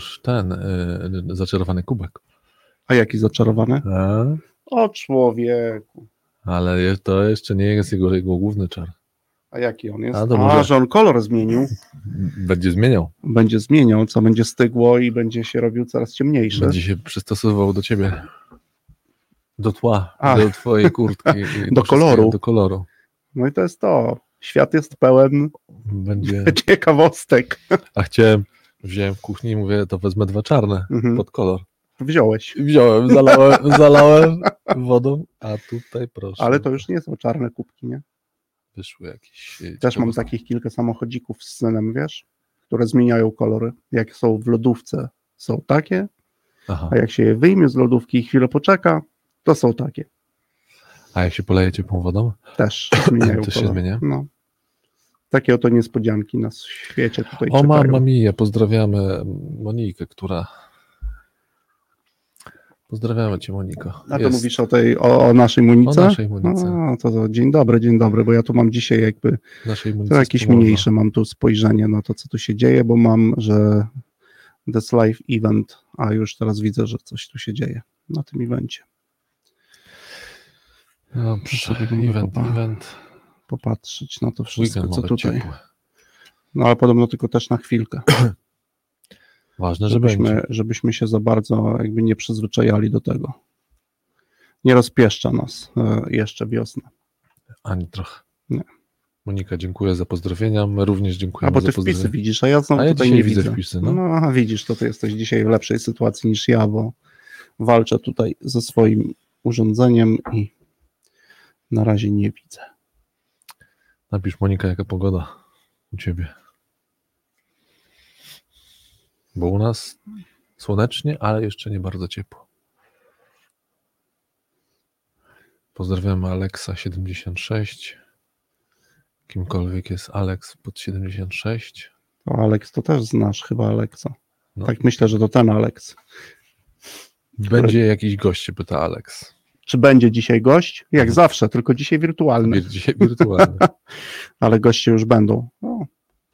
masz ten y, zaczarowany kubek. A jaki zaczarowany? A? O człowieku. Ale to jeszcze nie jest jego, jego główny czar. A jaki on jest? A, A, że on kolor zmienił. Będzie zmieniał. Będzie zmieniał, co będzie stygło i będzie się robił coraz ciemniejszy. Będzie się przystosowywał do ciebie. Do tła, A. do twojej kurtki. i Do wszystkiego, koloru. Do koloru. No i to jest to. Świat jest pełen Będzie. ciekawostek. A chciałem, wziąłem w kuchni i mówię, to wezmę dwa czarne Mhm. pod kolor. Wziąłeś. Wziąłem, zalałem, zalałem wodą, a tutaj proszę. Ale to już nie są czarne kubki, nie? Wyszły jakieś. e, Też mam takich kilka samochodzików z synem, wiesz, które zmieniają kolory. Jak są w lodówce, są takie, Aha. a jak się je wyjmie z lodówki i chwilę poczeka, to są takie. A jak się poleje ciepłą wodą? Też zmieniają Też się zmienia? No. Takie oto niespodzianki na świecie tutaj O, czekają. mama mia, pozdrawiamy Monikę, która. Pozdrawiamy cię, Moniko. A to Jest mówisz o tej, o, o naszej Monice? O naszej Monice. A, to, to dzień dobry, dzień dobry, bo ja tu mam dzisiaj jakby naszej to jakieś mniejsze mam tu spojrzenie na to, co tu się dzieje, bo mam, że This Live Event, a już teraz widzę, że coś tu się dzieje na tym evencie. Dobrze, event, event. Popatrzeć na to wszystko, Weekend co tutaj. ciepły. No ale podobno tylko też na chwilkę, Ważne, będzie. żebyśmy, żebyśmy się za bardzo jakby nie przyzwyczajali do tego. Nie rozpieszcza nas e, jeszcze wiosna. Ani trochę. Nie. Monika, dziękuję za pozdrowienia. My również A dziękujemy bo za ty wpisy pozdrowienia. widzisz, a ja znowu A ja tutaj nie widzę wpisy, no. No a widzisz, to ty jesteś dzisiaj w lepszej sytuacji niż ja, bo walczę tutaj ze swoim urządzeniem i na razie nie widzę. Napisz Monika, jaka pogoda u ciebie. Bo u nas słonecznie, ale jeszcze nie bardzo ciepło. Pozdrawiamy Alexa76. Kimkolwiek jest Alex pod 76. To Alex to też znasz chyba Alexa. No. Tak myślę, że to ten Alex. Będzie jakiś gość, pyta Alex. Czy będzie dzisiaj gość? Jak zawsze, tylko dzisiaj wirtualny. Dzisiaj wirtualny. Ale goście już będą. No,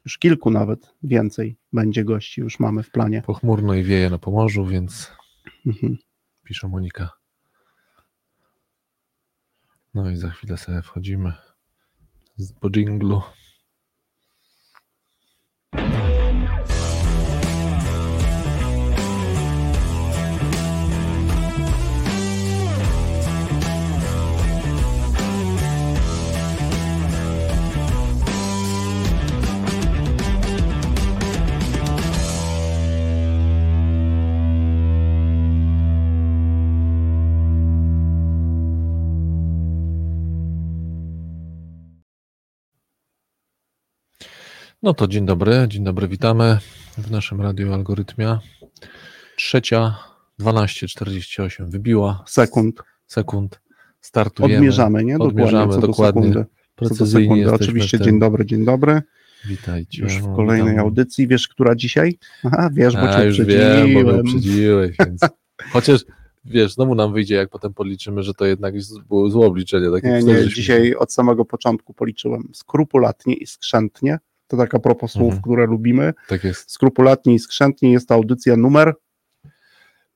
już kilku nawet więcej będzie gości, już mamy w planie. Pochmurno i wieje na Pomorzu, więc Mhm. pisze Monika. No i za chwilę sobie wchodzimy z po dżinglu. No to dzień dobry, dzień dobry, witamy w naszym radiu Algorytmia. Trzecia, 12.48 wybiła Sekund. sekund. Startujemy. Odmierzamy, nie? Dokładnie, Odmierzamy, dokładnie. sekundy. Co do Precyzyjnie sekundy. jesteśmy Oczywiście dzień dobry, dzień dobry. Witajcie. Już w kolejnej witam. audycji. Wiesz, która dzisiaj? Aha, wiesz, bo A, cię już wiem, bo uprzedziłeś, więc... Chociaż, wiesz, znowu nam wyjdzie, jak potem policzymy, że to jednak było złe obliczenie. Tak Nie, nie, dzisiaj od samego początku policzyłem skrupulatnie i skrzętnie. To taka propos słów, Mhm. które lubimy. Tak jest. Skrupulatnie i skrzętnie jest to audycja numer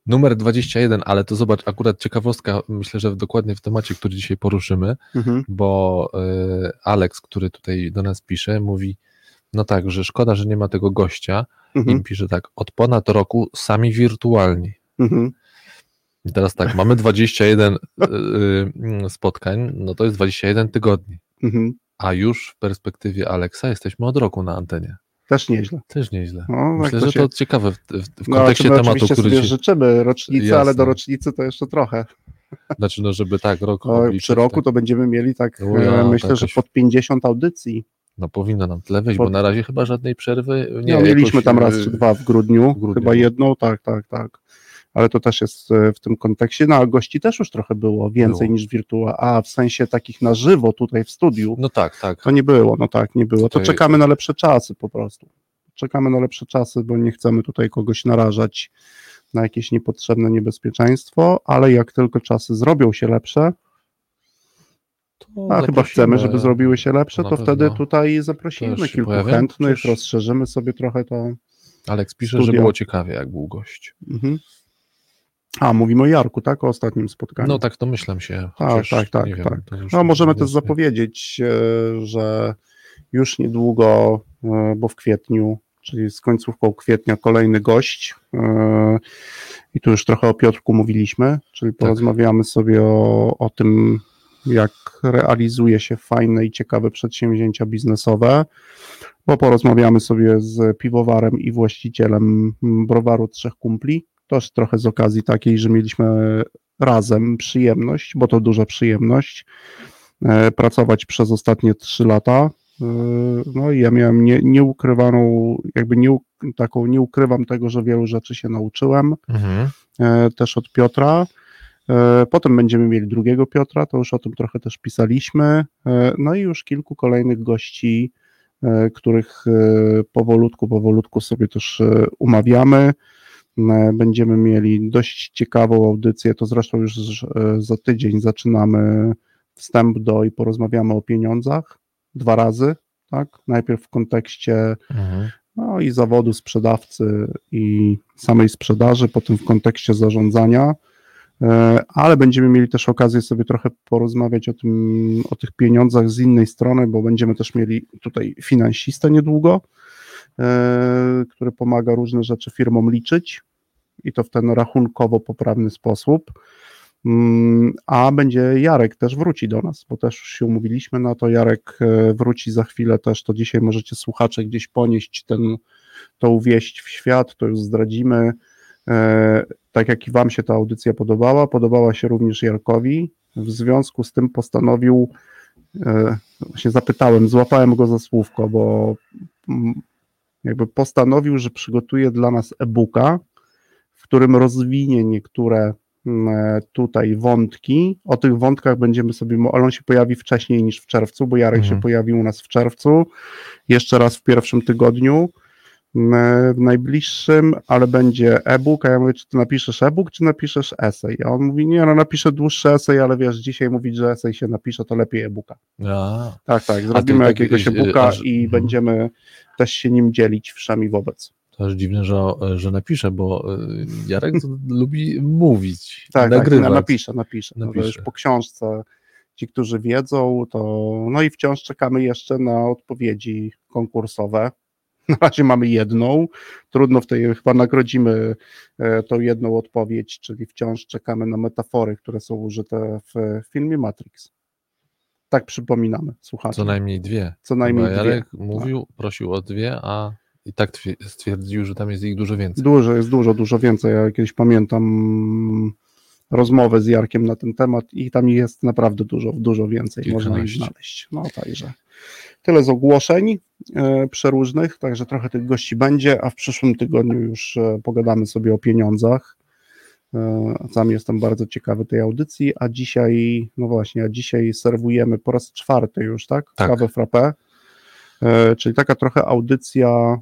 Numer 21, ale to zobacz, akurat ciekawostka, myślę, że dokładnie w temacie, który dzisiaj poruszymy, mhm. bo y, Alex, który tutaj do nas pisze, mówi, no tak, że szkoda, że nie ma tego gościa. Mhm. I pisze tak, od ponad roku sami wirtualni. Mhm. I teraz tak, mamy 21 y, y, spotkań, no to jest 21 tygodni. Mhm. A już w perspektywie Alexa jesteśmy od roku na antenie. Też nieźle. Też nieźle. No, tak Myślę, to że się- to ciekawe w, w, No, kontekście my tematu, oczywiście który sobie dzisiaj, życzymy rocznicy, Jasne. ale do rocznicy to jeszcze trochę. znaczy no, żeby tak, rok O, obliczyć, przy roku tak. to będziemy mieli tak, O ja, e, myślę, to że pod 50 audycji. No powinno nam tyle wejść, bo Pod- na razie chyba żadnej przerwy nie. No, mieliśmy jakoś, tam raz y, czy dwa w grudniu, w grudniu, chyba no. jedną, tak, tak, tak. Ale to też jest e, w tym kontekście. No a gości też już trochę było, więcej Było. niż wirtua. A w sensie takich na żywo tutaj w studiu, No tak, tak. to nie było, no tak, nie było. To Tutaj- czekamy na lepsze czasy po prostu. Czekamy na lepsze czasy, bo nie chcemy tutaj kogoś narażać na jakieś niepotrzebne niebezpieczeństwo, ale jak tylko czasy zrobią się lepsze, To a chyba chcemy, żeby zrobiły się lepsze, to wtedy tutaj zaprosimy kilku pojawią. chętnych, Przecież- rozszerzymy sobie trochę to. Aleks pisze, że Studio. było ciekawie, jak był gość. Mhm. A, mówimy o Jarku, tak? O ostatnim spotkaniu. No tak domyślam się. Tak, chociaż tak, tak, wiem, tak. to No, możemy też zapowiedzieć, e, że już niedługo, e, bo w kwietniu, czyli z końcówką kwietnia, kolejny gość. e, I tu już trochę o Piotrku mówiliśmy, czyli porozmawiamy sobie o, o tym, jak realizuje się fajne i ciekawe przedsięwzięcia biznesowe, bo porozmawiamy sobie z piwowarem i właścicielem browaru Trzech Kumpli. Też trochę z okazji takiej, że mieliśmy razem przyjemność, bo to duża przyjemność, e, pracować przez ostatnie trzy lata. E, No i ja miałem nie, nieukrywaną, jakby nie, taką, nie ukrywam tego, że wielu rzeczy się nauczyłem, Mhm. e, też od Piotra. Potem będziemy mieli drugiego Piotra, to już o tym trochę też pisaliśmy. No i już kilku kolejnych gości, których powolutku, powolutku sobie też umawiamy. E, Będziemy mieli dość ciekawą audycję, to zresztą już e, za tydzień zaczynamy wstęp do i porozmawiamy o pieniądzach dwa razy, tak? Najpierw w kontekście Mhm. no i zawodu sprzedawcy i samej sprzedaży, potem w kontekście zarządzania, e, ale będziemy mieli też okazję sobie trochę porozmawiać o tym, o tych pieniądzach z innej strony, bo będziemy też mieli tutaj finansistę niedługo, który pomaga różne rzeczy firmom liczyć i to w ten rachunkowo poprawny sposób. Mm, A będzie Jarek też wróci do nas, bo też się umówiliśmy na to. Jarek e, wróci za chwilę też, to dzisiaj możecie słuchacze gdzieś ponieść ten, tą wieść w świat, to już zdradzimy. E, Tak jak i Wam się ta audycja podobała, podobała się również Jarkowi. W związku z tym postanowił, e, właśnie zapytałem, złapałem go za słówko, bo mm, jakby postanowił, że przygotuje dla nas e-booka, w którym rozwinie niektóre mm, tutaj wątki. O tych wątkach będziemy sobie, ale on się pojawi wcześniej niż w czerwcu, bo Jarek Mhm. się pojawił u nas w czerwcu, jeszcze raz w pierwszym tygodniu, w najbliższym, ale będzie e-book, a ja mówię, czy ty napiszesz e-book, czy napiszesz esej? A on mówi, nie, no napiszę dłuższy esej, ale wiesz, dzisiaj mówić, że esej się napisze, to lepiej e-booka. A, Tak, tak, zrobimy tak, jakiegoś e-booka aż- i mhm. będziemy też się nim dzielić wszemi wobec. to aż dziwne, że, że napiszę, bo y, Jarek lubi mówić, Tak, tak, nagrywać. na- napiszę, napiszę. No, Napiszę. już po książce ci, którzy wiedzą, to no i wciąż czekamy jeszcze na odpowiedzi konkursowe. Na razie mamy jedną. Trudno w tej, chyba nagrodzimy e, tą jedną odpowiedź, czyli wciąż czekamy na metafory, które są użyte w filmie Matrix. Tak przypominamy, słuchacze. Co najmniej dwie. Co najmniej Chyba dwie. Jarek mówił, prosił o dwie, a i tak twie- stwierdził, że tam jest ich dużo więcej. Dużo, jest dużo, dużo więcej. Ja kiedyś pamiętam rozmowę z Jarkiem na ten temat i tam jest naprawdę dużo, dużo więcej można ich znaleźć. No także tyle z ogłoszeń e, przeróżnych, także trochę tych gości będzie, a w przyszłym tygodniu już e, pogadamy sobie o pieniądzach. E, Sam jestem bardzo ciekawy tej audycji, a dzisiaj, no właśnie, a dzisiaj serwujemy po raz czwarty już, tak? Tak. Kawę frappé, E, czyli taka trochę audycja,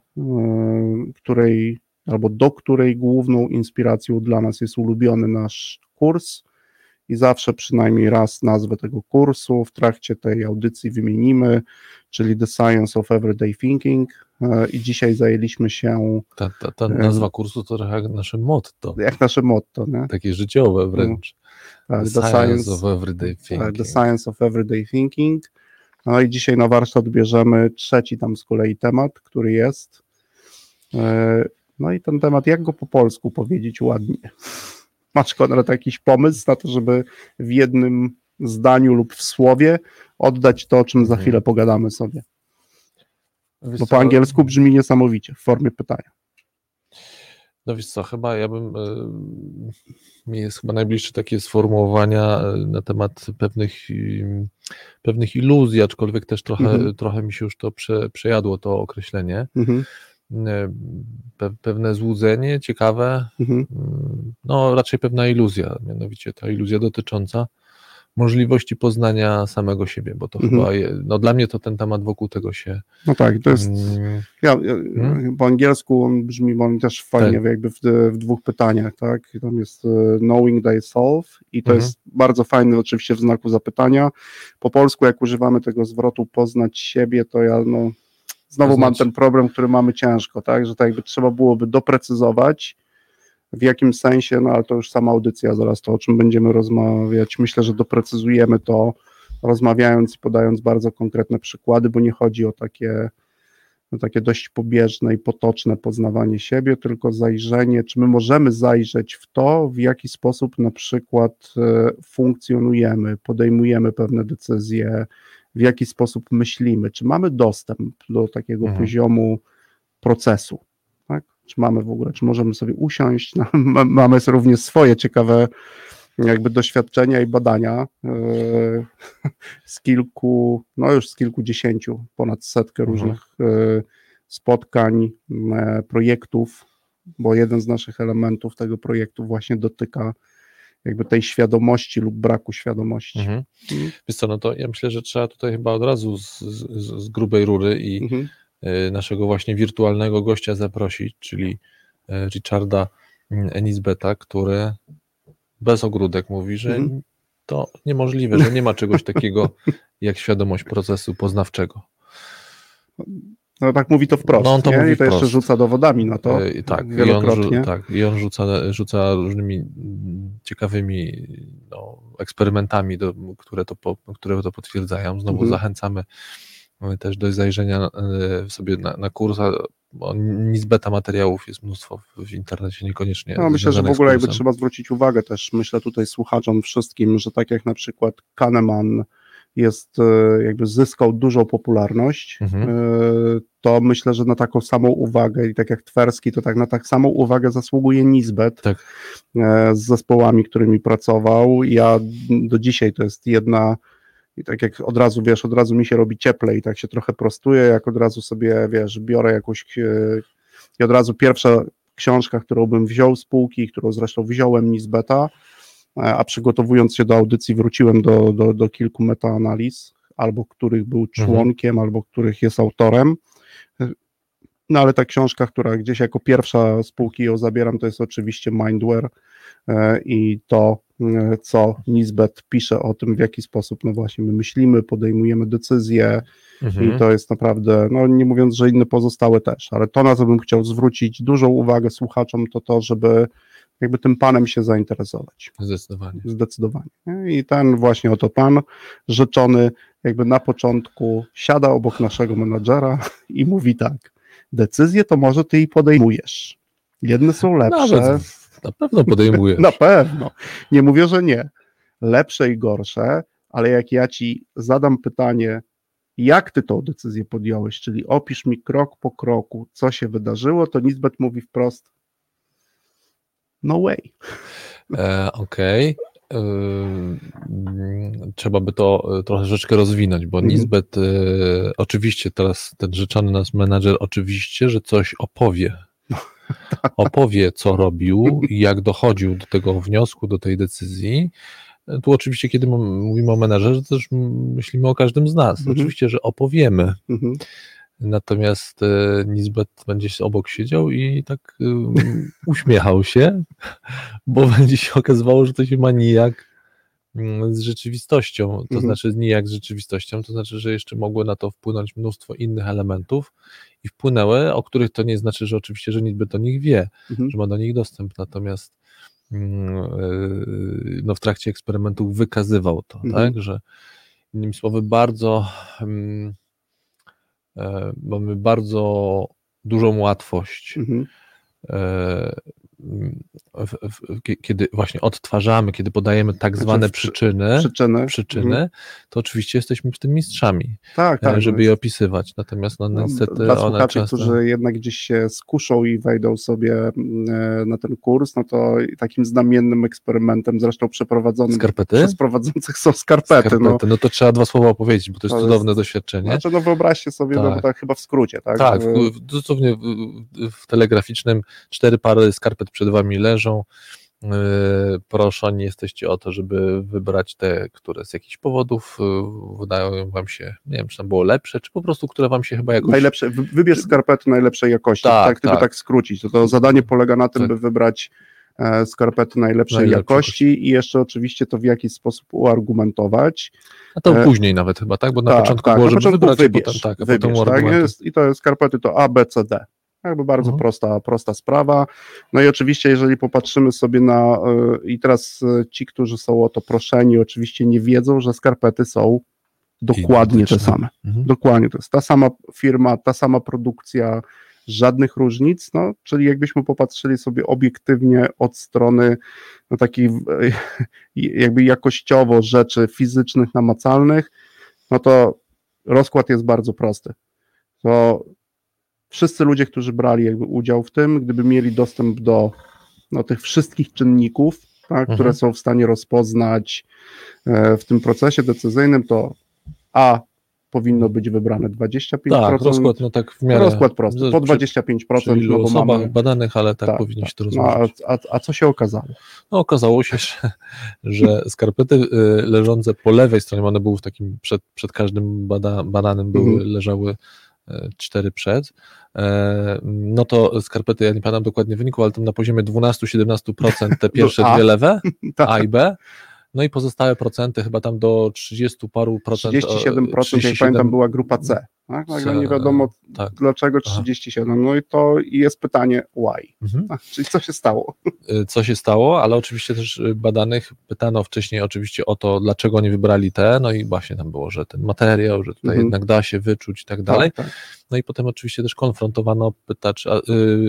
której albo do której główną inspiracją dla nas jest ulubiony nasz kurs i zawsze przynajmniej raz nazwę tego kursu w trakcie tej audycji wymienimy, czyli The Science of Everyday Thinking E, i dzisiaj zajęliśmy się Ta, ta, ta nazwa kursu to trochę jak nasze motto, jak nasze motto, nie? takie życiowe wręcz. Tak, The science of everyday tak, thinking. The Science of Everyday Thinking. No i dzisiaj na warsztat bierzemy trzeci tam z kolei temat, który jest. E, No i ten temat, jak go po polsku powiedzieć ładnie? Masz Konrad jakiś pomysł na to, żeby w jednym zdaniu lub w słowie oddać to, o czym za Mhm. chwilę pogadamy sobie? Wiesz Bo co, po angielsku brzmi niesamowicie w formie pytania. No wiesz co, chyba ja bym, e, mi jest chyba najbliższe takie sformułowania e, na temat pewnych, pewnych iluzji, aczkolwiek też trochę, Mhm. trochę mi się już to prze, przejadło to określenie. Mhm, pewne złudzenie, ciekawe, mhm, mm, no raczej pewna iluzja, mianowicie ta iluzja dotycząca możliwości poznania samego siebie, bo to Mhm. chyba, je, no dla mnie to ten temat wokół tego się No tak, to jest mm, Ja, Hmm? Po angielsku on brzmi on też fajnie, jakby w, w dwóch pytaniach, tak? Tam jest e, knowing thyself i to Mhm. jest bardzo fajne oczywiście w znaku zapytania. Po polsku jak używamy tego zwrotu poznać siebie, to ja no znowu To mam znaczy- ten problem, który mamy ciężko, tak, że tak jakby trzeba byłoby doprecyzować w jakim sensie, no ale to już sama audycja, zaraz to o czym będziemy rozmawiać, myślę, że doprecyzujemy to, rozmawiając i podając bardzo konkretne przykłady, bo nie chodzi o takie no, takie dość pobieżne i potoczne poznawanie siebie, tylko zajrzenie, czy my możemy zajrzeć w to, w jaki sposób na przykład e, funkcjonujemy, podejmujemy pewne decyzje, w jaki sposób myślimy, czy mamy dostęp do takiego Mhm. poziomu procesu, tak? Czy mamy w ogóle, czy możemy sobie usiąść, no, ma- mamy również swoje ciekawe jakby doświadczenia i badania e, z kilku, no już z kilkudziesięciu, ponad setkę Mhm. różnych e, spotkań, e, projektów, bo jeden z naszych elementów tego projektu właśnie dotyka jakby tej świadomości lub braku świadomości. Mhm. Mhm. Wiesz co, no to ja myślę, że trzeba tutaj chyba od razu z, z, z grubej rury i Mhm. y, naszego właśnie wirtualnego gościa zaprosić, czyli y, Richarda mm, Enisbeta, który bez ogródek mówi, że Mhm. to niemożliwe, że nie ma czegoś takiego jak świadomość procesu poznawczego. No tak mówi to wprost, No on to nie? mówi i to jeszcze wprost. rzuca dowodami na to Y, tak, i on, wielokrotnie. tak, i on rzuca, rzuca różnymi mm, ciekawymi no, eksperymentami, do, które, to po, które to potwierdzają. Znowu Mhm. zachęcamy też do zajrzenia y, sobie na, na kurs, nic beta materiałów jest mnóstwo w, internecie, niekoniecznie. No, myślę, że w ogóle jakby trzeba zwrócić uwagę też, myślę tutaj słuchaczom wszystkim, że tak jak na przykład Kahneman jest, e, jakby zyskał dużą popularność, Mhm. e, to myślę, że na taką samą uwagę i tak jak Twerski, to tak na tak samą uwagę zasługuje Nisbet Tak. e, z zespołami, którymi pracował. Ja do dzisiaj to jest jedna i tak jak od razu, wiesz, od razu mi się robi cieplej i tak się trochę prostuję, jak od razu sobie, wiesz, biorę jakąś i od razu pierwsza książka, którą bym wziął z półki, którą zresztą wziąłem Nisbeta, e, a przygotowując się do audycji wróciłem do, do, do kilku metaanaliz, albo których był członkiem, albo których jest autorem. No ale ta książka, która gdzieś jako pierwsza z półki ją zabieram, to jest oczywiście Mindware e, i to, e, co Nisbet pisze o tym, w jaki sposób, no właśnie, my myślimy, podejmujemy decyzje, Mhm. i to jest naprawdę, no nie mówiąc, że inne pozostałe też, ale to, na co bym chciał zwrócić dużą uwagę słuchaczom, to to, żeby jakby tym panem się zainteresować. Zdecydowanie. Zdecydowanie. nie? I ten właśnie oto pan rzeczony jakby na początku siada obok naszego menadżera i mówi tak, decyzje to może ty i podejmujesz. Jedne są lepsze, Nawet na pewno podejmuje. na pewno. Nie mówię, że nie. Lepsze i gorsze, ale jak ja ci zadam pytanie, jak ty tą decyzję podjąłeś, czyli opisz mi krok po kroku, co się wydarzyło, to Nisbet mówi wprost no way. E, Okej. Ym, Trzeba by to e, troszeczkę rozwinąć, bo Mhm. Nisbet, e, oczywiście teraz ten rzeczony nas menadżer, oczywiście, że coś opowie. Opowie, co robił jak dochodził do tego wniosku, do tej decyzji. E, Tu oczywiście, kiedy mówimy o menadżerze, to też myślimy o każdym z nas. Mhm. Oczywiście, że opowiemy, Mhm. Natomiast e, Nisbet będzie się obok siedział i tak um, uśmiechał się, bo będzie się okazywało, że to się ma nijak mm, z rzeczywistością. To Mhm. znaczy nijak z rzeczywistością, to znaczy, że jeszcze mogło na to wpłynąć mnóstwo innych elementów i wpłynęły, o których to nie znaczy, że oczywiście, że Nisbet o nich wie, Mhm. że ma do nich dostęp, natomiast mm, e, no, w trakcie eksperymentów wykazywał to, Mhm. tak, że innymi słowy bardzo mm, e, mamy bardzo dużą łatwość, Mhm. E, w, w, kie- kiedy właśnie odtwarzamy, kiedy podajemy tak Znaczy zwane przyczyny, Przyczyny. przyczyny, Mhm. to oczywiście jesteśmy w tym mistrzami, Tak, e, tak. żeby no je jest- opisywać, natomiast no, no, niestety Dla one słuchaczy, często... którzy jednak gdzieś się skuszą i wejdą sobie mm, e, na ten kurs, no to takim znamiennym eksperymentem, zresztą przeprowadzonym Skarpety? przez prowadzących są skarpety. No. Skarpety. No to trzeba dwa słowa opowiedzieć, bo to jest To jest- cudowne doświadczenie. Znaczy, no wyobraźcie sobie, no bo Tak. tak chyba w skrócie, tak? Tak, dosłownie w, w- w telegraficznym cztery pary skarpet przed wami leżą. Yy, proszeni jesteście o to, żeby wybrać te, które z jakichś powodów yy, wydają wam się, nie wiem, czy tam było lepsze, czy po prostu, które wam się chyba jakoś... Najlepsze, wy- wybierz skarpety najlepszej jakości, Tak, tak, gdyby tak. tak skrócić. To, to zadanie polega na tym, Tak. by wybrać e, skarpety najlepszej Najlepszej jakości i jeszcze oczywiście to w jakiś sposób uargumentować. A to E, później nawet chyba, tak? Bo na Tak, początku tak, było, na żeby początku wybrać, wybierz, potem tak, wybierz, tak? Jest, I to skarpety to A, B, C, D. Jakby bardzo Mhm. prosta, prosta sprawa. No i oczywiście, jeżeli popatrzymy sobie na, y, i teraz y, ci, którzy są o to proszeni, oczywiście nie wiedzą, że skarpety są dokładnie te same. Mhm. Dokładnie, to jest ta sama firma, ta sama produkcja, żadnych różnic, no, czyli jakbyśmy popatrzyli sobie obiektywnie od strony no, takiej e, jakby jakościowo rzeczy fizycznych, namacalnych, no to rozkład jest bardzo prosty. To wszyscy ludzie, którzy brali jakby udział w tym, gdyby mieli dostęp do no, tych wszystkich czynników, tak, Mhm. które są w stanie rozpoznać e, w tym procesie decyzyjnym, to A powinno być wybrane 25%. Tak, rozkład, no tak w miarę. rozkład prosty, po przy- 25%, Przy ilu no osobach mamy... badanych, ale tak, tak, powinno się to No, a, rozłożyć. a, a co się okazało? No, okazało się, że, że skarpety y, leżące po lewej stronie, one były w takim, przed, przed każdym bada, badanym były, Mhm. leżały y, cztery przed, e, no to skarpety, ja nie pamiętam dokładnie wyniku, ale tam na poziomie 12-17% te pierwsze dwie lewe, Tak. A i B, no i pozostałe procenty, chyba tam do 30 paru procent. e, 37%, jak 37, pamiętam, była grupa C. Tak? Nagle nie wiadomo tak. dlaczego Aha. 37. No i to jest pytanie why? Mhm. A, czyli co się stało? y, co się stało, ale oczywiście też y, badanych pytano wcześniej oczywiście o to, dlaczego oni wybrali te, no i właśnie tam było, że ten materiał, że tutaj Mhm. jednak da się wyczuć i tak dalej. Tak, tak. No i potem oczywiście też konfrontowano pytaczy,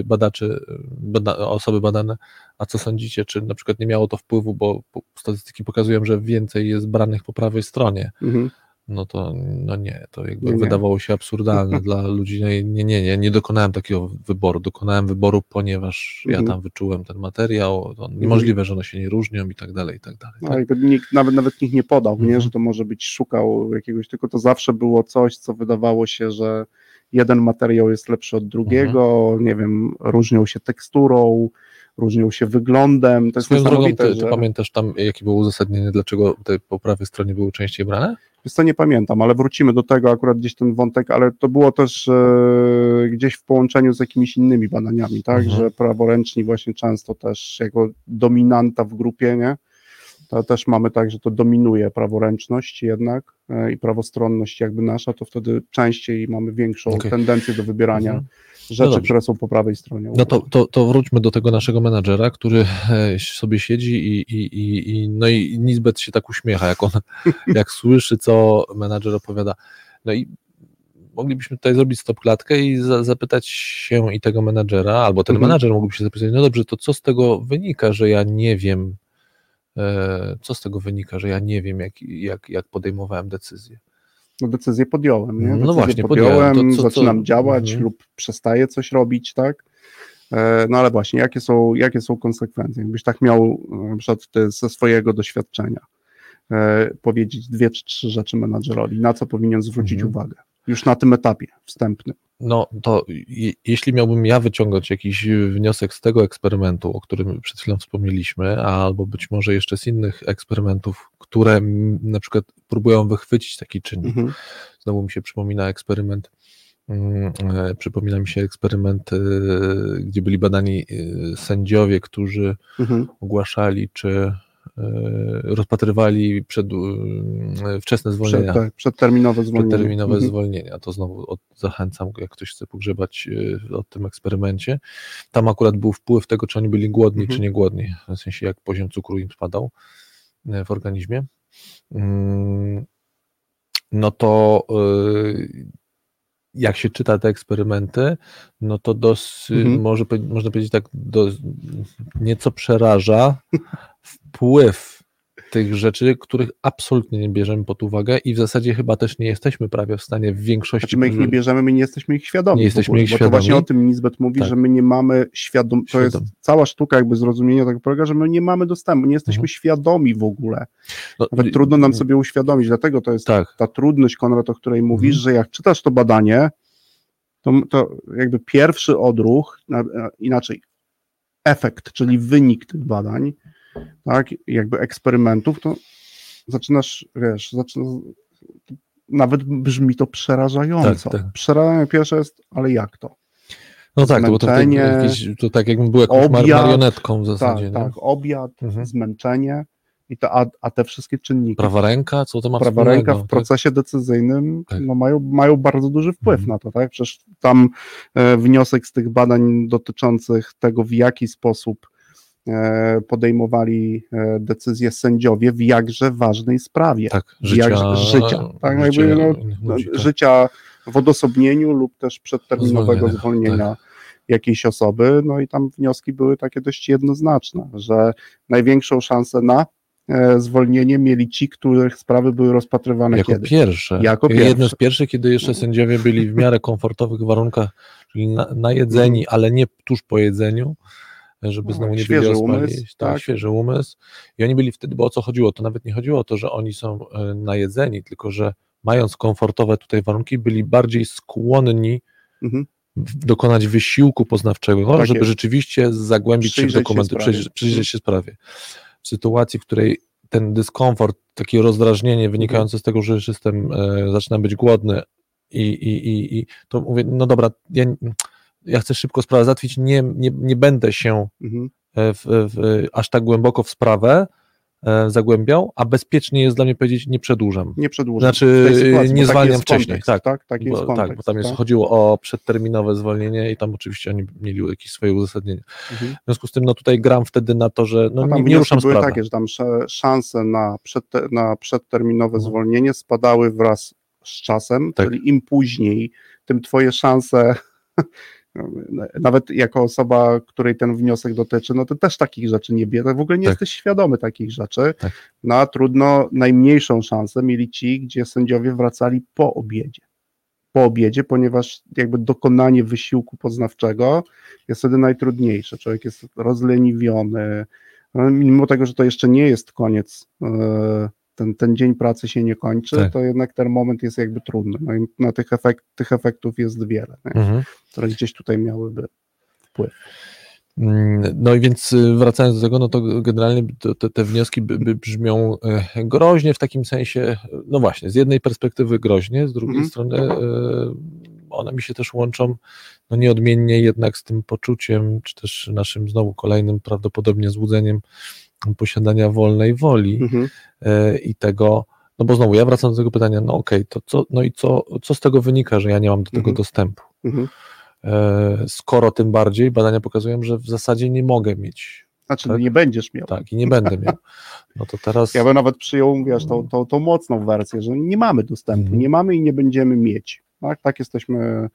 badaczy, y, bada, osoby badane, a co sądzicie, czy na przykład nie miało to wpływu, bo statystyki pokazują, że więcej jest branych po prawej stronie. Mhm. No to no nie, to jakby Nie, nie. wydawało się absurdalne dla ludzi. No i nie, nie, nie, nie dokonałem takiego wyboru. Dokonałem wyboru, ponieważ Mhm. ja tam wyczułem ten materiał. To niemożliwe, że one się nie różnią i tak dalej, i tak dalej. No, tak? jakby nikt, nawet, nawet nikt nie podał, nie, Mhm. że to może być szukał jakiegoś, tylko to zawsze było coś, co wydawało się, że jeden materiał jest lepszy od drugiego, Mhm. nie wiem, różnią się teksturą, różnią się wyglądem. To jest Swoją drogą, niesamowite, ty, ty że... pamiętasz tam, jakie było uzasadnienie, dlaczego te po prawej stronie były częściej brane? Wiesz co, nie pamiętam, ale wrócimy do tego akurat gdzieś ten wątek, ale to było też e, gdzieś w połączeniu z jakimiś innymi badaniami, tak, Mhm. że praworęczni właśnie często też jako dominanta w grupie, nie, to też mamy tak, że to dominuje praworęczność jednak e, i prawostronność jakby nasza, to wtedy częściej mamy większą Okej. tendencję do wybierania Mhm. rzeczy, dobrze. które są po prawej stronie. No to, to, to wróćmy do tego naszego menadżera, który e, sobie siedzi i, i, i, i no i Nizbet się tak uśmiecha, jak on, jak słyszy, co menadżer opowiada. No i moglibyśmy tutaj zrobić stopklatkę i za, zapytać się i tego menadżera, albo ten Mhm. menadżer mógłby się zapytać, no dobrze, to co z tego wynika, że ja nie wiem, co z tego wynika, że ja nie wiem, jak, jak, jak podejmowałem decyzję. no decyzję podjąłem, nie? No Decyzję właśnie, podjąłem. podjąłem, To co- co- zaczynam działać Mhm. lub przestaję coś robić, tak? E, No ale właśnie, jakie są, jakie są konsekwencje? Jakbyś tak miał e, na przykład ze swojego doświadczenia e, powiedzieć dwie czy trzy rzeczy menadżerowi, na co powinien zwrócić Mhm. uwagę? Już na tym etapie wstępnym. No to je, jeśli miałbym ja wyciągać jakiś wniosek z tego eksperymentu, o którym przed chwilą wspomnieliśmy, albo być może jeszcze z innych eksperymentów, które na przykład próbują wychwycić taki czynnik. Mhm. Znowu mi się przypomina eksperyment, mm, e, przypomina mi się eksperyment, e, gdzie byli badani e, sędziowie, którzy Mhm. ogłaszali, czy rozpatrywali przed, e, wczesne zwolnienia. Przed, tak, przedterminowe zwolnienie. Przedterminowe Mhm. zwolnienia. To znowu od, zachęcam, jak ktoś chce pogrzebać y, o tym eksperymencie. Tam akurat był wpływ tego, czy oni byli głodni, Mhm. czy nie głodni. W sensie, jak poziom cukru im spadał w organizmie. Mm, No to jak się czyta te eksperymenty, no to dosyć, Mhm. może, można powiedzieć tak, do, nieco przeraża wpływ tych rzeczy, których absolutnie nie bierzemy pod uwagę i w zasadzie chyba też nie jesteśmy prawie w stanie w większości. Znaczy my ich nie bierzemy, my nie jesteśmy ich świadomi. Nie jesteśmy ich bo świadomi. To właśnie o tym Nizbet mówi, Tak. że my nie mamy świadom. To jest cała sztuka jakby zrozumienia tego polega, że my nie mamy dostępu, nie jesteśmy Mhm. świadomi w ogóle. No, Nawet trudno nam sobie uświadomić, dlatego to jest Tak, ta trudność, Konrad, o której mówisz, Mhm. że jak czytasz to badanie, to, to jakby pierwszy odruch, na- na- inaczej efekt, czyli wynik tych badań, tak, jakby eksperymentów, to zaczynasz, wiesz, zaczynasz, nawet brzmi to przerażająco. Tak, tak. Przerażające pierwsze jest, ale jak to? No tak, to, bo to, to, Zmęczenie, jakieś, to tak jakbym był jakąś obiad, marionetką w tak, zasadzie. nie? tak, obiad, Mhm. zmęczenie i to, a, a te wszystkie czynniki, Prawa ręka, co to ma prawa ręka w tak? procesie decyzyjnym Tak. no, mają, mają bardzo duży wpływ Mhm. na to, tak? Przecież tam e, wniosek z tych badań dotyczących tego, w jaki sposób podejmowali e, decyzje sędziowie w jakże ważnej sprawie. Tak, życia, życia, życia tak? życia Jakby, no, no, tak. życia w odosobnieniu lub też przedterminowego Zwolnienia, zwolnienia jakiejś osoby, no i tam wnioski były takie dość jednoznaczne, że największą szansę na e, zwolnienie mieli ci, których sprawy były rozpatrywane Jako kiedy? pierwsze. Jako pierwsze. z pierwszych, kiedy jeszcze sędziowie byli w miarę komfortowych warunkach, czyli na, najedzeni, ale nie tuż po jedzeniu, żeby No, znowu nie świeży byli umysł, tak, tak. świeży umysł. I oni byli wtedy, bo o co chodziło? To nawet nie chodziło o to, że oni są e, najedzeni, tylko że mając komfortowe tutaj warunki, byli bardziej skłonni Mhm. w- dokonać wysiłku poznawczego, Tak żeby jest. rzeczywiście zagłębić się w Przyjrzeć się dokumenty, sprawie. przyjrzeć, przyjrzeć się sprawie. W sytuacji, w której ten dyskomfort, takie rozdrażnienie wynikające z tego, że już jestem, e, zaczynam być głodny i, i, i, i to mówię, no dobra, ja, ja chcę szybko sprawę załatwić, nie, nie, nie będę się Mhm. e, w, w, aż tak głęboko w sprawę e, zagłębiał, a bezpiecznie jest dla mnie powiedzieć, nie przedłużam. Nie przedłużam. Znaczy, sytuacji, nie zwalniam wcześniej, kontekst, tak. tak, taki jest Bo, kontekst, tak, bo tam jest, tak? chodziło o przedterminowe zwolnienie i tam oczywiście oni mieli jakieś swoje uzasadnienie. Mhm. W związku z tym, no tutaj gram wtedy na to, że no, nie, nie ruszam były sprawy. takie, że tam sz- szanse na, przedte, na przedterminowe Mhm. zwolnienie spadały wraz z czasem, Tak. czyli im później, tym twoje szanse, nawet jako osoba, której ten wniosek dotyczy, no to też takich rzeczy nie bierze, w ogóle nie Tak. jesteś świadomy takich rzeczy, Tak. no a trudno, najmniejszą szansę mieli ci, gdzie sędziowie wracali po obiedzie. Po obiedzie, ponieważ jakby dokonanie wysiłku poznawczego jest wtedy najtrudniejsze. Człowiek jest rozleniwiony, no, mimo tego, że to jeszcze nie jest koniec, e, ten, ten dzień pracy się nie kończy, Tak. to jednak ten moment jest jakby trudny. No i na tych, efekt, tych efektów jest wiele? Mhm. które gdzieś tutaj miałyby wpływ. Mm, No i więc y, wracając do tego, no to generalnie te, te wnioski by, by brzmią e, groźnie w takim sensie, no właśnie, z jednej perspektywy groźnie, z drugiej Mhm. strony e, one mi się też łączą no nieodmiennie jednak z tym poczuciem, czy też naszym znowu kolejnym prawdopodobnie złudzeniem posiadania wolnej woli Mhm. e, i tego, no bo znowu ja wracam do tego pytania, no okej, to co, no i co, co z tego wynika, że ja nie mam do tego Mhm. dostępu? Mhm. E, skoro tym bardziej badania pokazują, że w zasadzie nie mogę mieć, Znaczy, Tak. nie będziesz miał. tak, i nie będę miał. No to teraz. Ja bym nawet przyjął, wiesz, tą, tą, tą mocną wersję, że nie mamy dostępu, Mhm. nie mamy i nie będziemy mieć. Tak, tak jesteśmy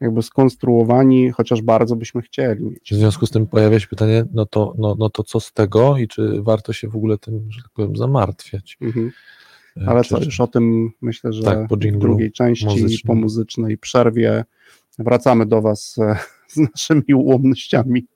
jakby skonstruowani, chociaż bardzo byśmy chcieli mieć. W związku z tym pojawia się pytanie, no to, no, no to co z tego i czy warto się w ogóle tym, że tak powiem, zamartwiać? Mhm. E, Ale czy, co, już o tym myślę, że Tak, po w drugiej części, muzycznym. po muzycznej przerwie wracamy do Was e, z naszymi ułomnościami.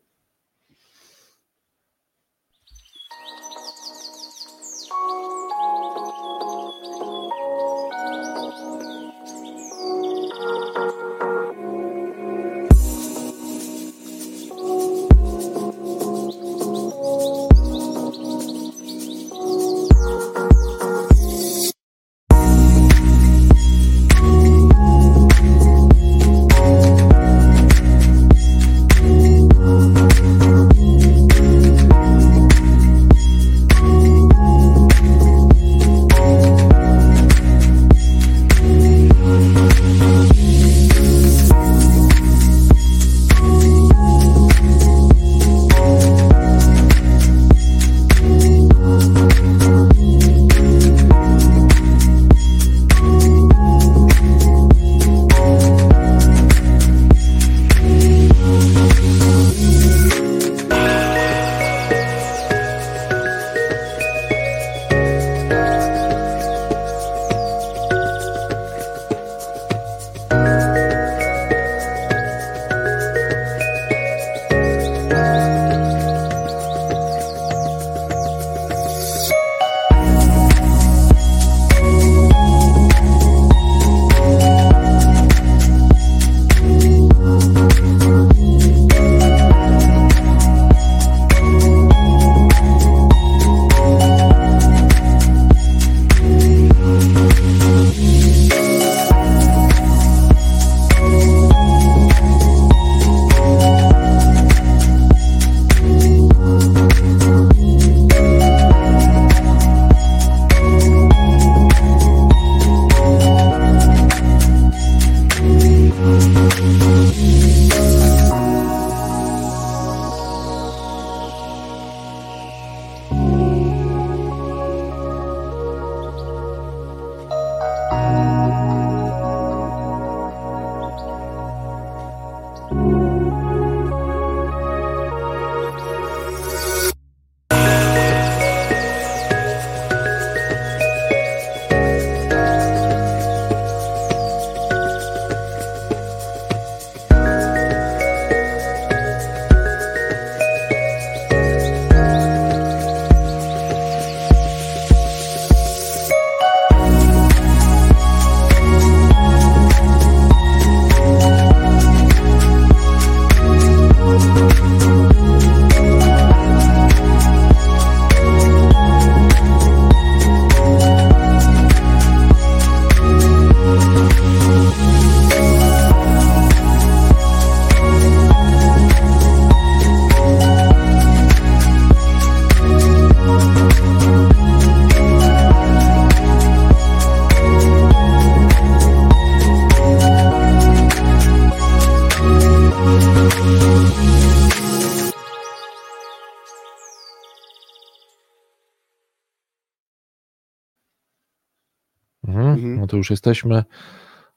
No to już jesteśmy.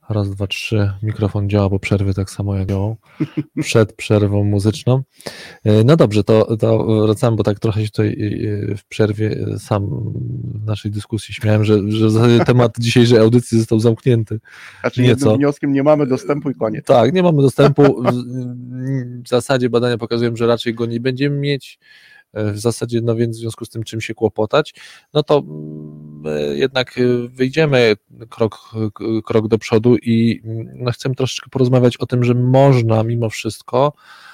Raz, dwa, trzy. Mikrofon działa po przerwie tak samo jak działał przed przerwą muzyczną. E, no dobrze, to, to wracamy, bo tak trochę się tutaj e, w przerwie sam w naszej dyskusji śmiałem, że, że temat dzisiejszej audycji został zamknięty. Znaczy Nieco. wnioskiem nie mamy dostępu i koniec. Tak, nie mamy dostępu. W zasadzie badania pokazują, że raczej go nie będziemy mieć. E, w zasadzie, no więc w związku z tym, czym się kłopotać, no to mm, jednak e, wyjdziemy krok, krok do przodu i mm, no chcemy troszeczkę porozmawiać o tym, że można mimo wszystko E,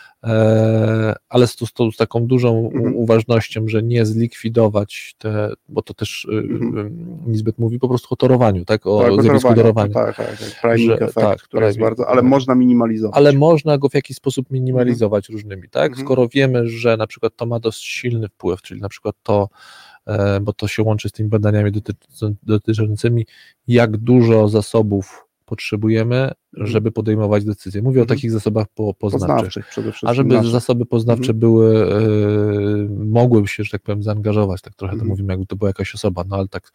ale z, z, z taką dużą mhm. uważnością, że nie zlikwidować te, bo to też y, mhm. Nizbet mówi po prostu o torowaniu, tak, o tak, zjawisku torowaniu. Tak, tak, tak, priming że, effect, tak, który jest bardzo, ale można minimalizować. Ale można go w jakiś sposób minimalizować mhm. różnymi, tak, mhm. skoro wiemy, że na przykład to ma dość silny wpływ, czyli na przykład to, e, bo to się łączy z tymi badaniami dotyczącymi, jak dużo zasobów potrzebujemy, mhm. żeby podejmować decyzje. Mówię mhm. o takich zasobach po, poznawczych. poznawczych przede wszystkim. A żeby nasze. zasoby poznawcze mhm. były, y, mogłyby się, że tak powiem, zaangażować, tak trochę mhm. to mówimy, jakby to była jakaś osoba, no ale tak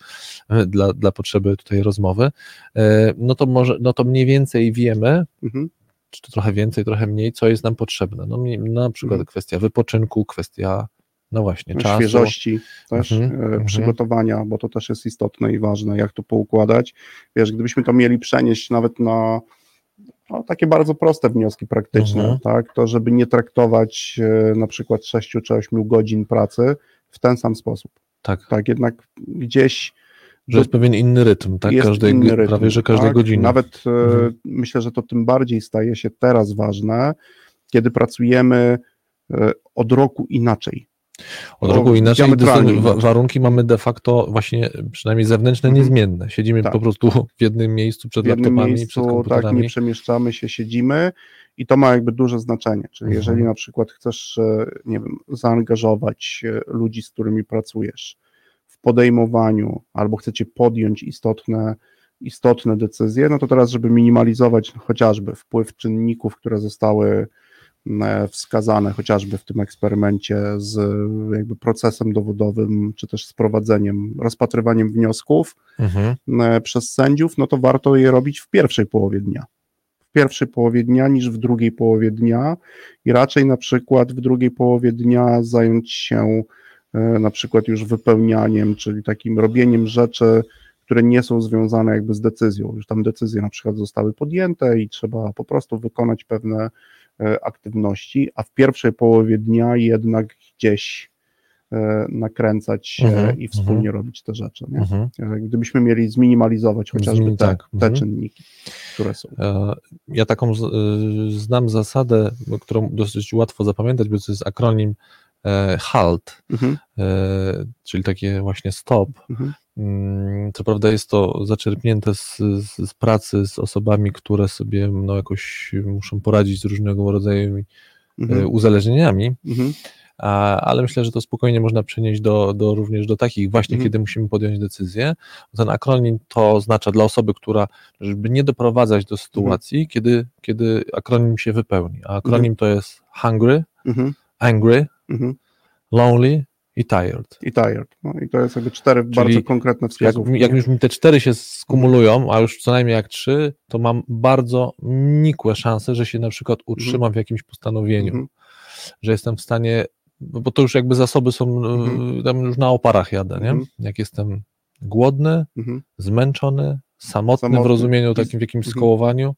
y, dla, dla potrzeby tutaj rozmowy, y, no to może, no to mniej więcej wiemy, mhm. czy to trochę więcej, trochę mniej, co jest nam potrzebne. No, na przykład mhm. kwestia wypoczynku, kwestia no właśnie, czasu. świeżości też, mhm, e, przygotowania, bo to też jest istotne i ważne, jak to poukładać. Wiesz, gdybyśmy to mieli przenieść nawet na no, takie bardzo proste wnioski praktyczne, mhm. tak, to żeby nie traktować e, na przykład 6 czy 8 godzin pracy w ten sam sposób. Tak. Tak, jednak gdzieś że jest pewien inny rytm, tak? Każdej, inny rytm, prawie że każdej tak? godziny. Nawet e, mhm. myślę, że to tym bardziej staje się teraz ważne, kiedy pracujemy od roku inaczej. Od roku inaczej warunki mamy de facto właśnie przynajmniej zewnętrzne mhm. niezmienne. Siedzimy tak. po prostu w jednym miejscu przed w jednym laptopami, miejscu, przed komputerami. Tak, nie przemieszczamy się, siedzimy i to ma jakby duże znaczenie. Czyli mhm. jeżeli na przykład chcesz, e, nie wiem, zaangażować e, ludzi, z którymi pracujesz w podejmowaniu albo chcecie podjąć istotne istotne decyzje, no to teraz, żeby minimalizować chociażby wpływ czynników, które zostały wskazane chociażby w tym eksperymencie z jakby procesem dowodowym, czy też z prowadzeniem, rozpatrywaniem wniosków mhm. E, przez sędziów, no to warto je robić w pierwszej połowie dnia. W pierwszej połowie dnia niż w drugiej połowie dnia i raczej na przykład w drugiej połowie dnia zająć się e, na przykład już wypełnianiem, czyli takim robieniem rzeczy, które nie są związane jakby z decyzją. Już tam decyzje na przykład zostały podjęte i trzeba po prostu wykonać pewne E, aktywności, a w pierwszej połowie dnia jednak gdzieś e, nakręcać się mhm, i wspólnie mhm. robić te rzeczy. Nie? Mhm. E, gdybyśmy mieli zminimalizować chociażby te, tak, te mhm. czynniki, które są. Ja taką znam zasadę, którą dosyć łatwo zapamiętać, bo to jest akronim HALT, mhm. czyli takie właśnie stop. Mm, co prawda jest to zaczerpnięte z, z, z, pracy z osobami, które sobie no, jakoś muszą poradzić z różnego rodzaju e, mhm. uzależnieniami, mhm. A, ale myślę, że to spokojnie można przenieść do, do również do takich właśnie, mhm. kiedy musimy podjąć decyzję. Ten akronim to oznacza dla osoby, która, żeby nie doprowadzać do sytuacji, mhm. kiedy, kiedy akronim się wypełni. A akronim mhm. to jest hungry, mhm. angry, lonely, i tired. I tired. No i to jest jakby cztery Czyli bardzo konkretne wskazówki. Jak, jak, już mi te cztery się skumulują, a już co najmniej jak trzy, to mam bardzo nikłe szanse, że się na przykład utrzymam mm. w jakimś postanowieniu, mm. że jestem w stanie, bo to już jakby zasoby są, mm. tam już na oparach jadę, nie? Mhm. Jak jestem głodny, mhm. zmęczony, samotny, samotny, w rozumieniu takim w jakimś mhm. skołowaniu,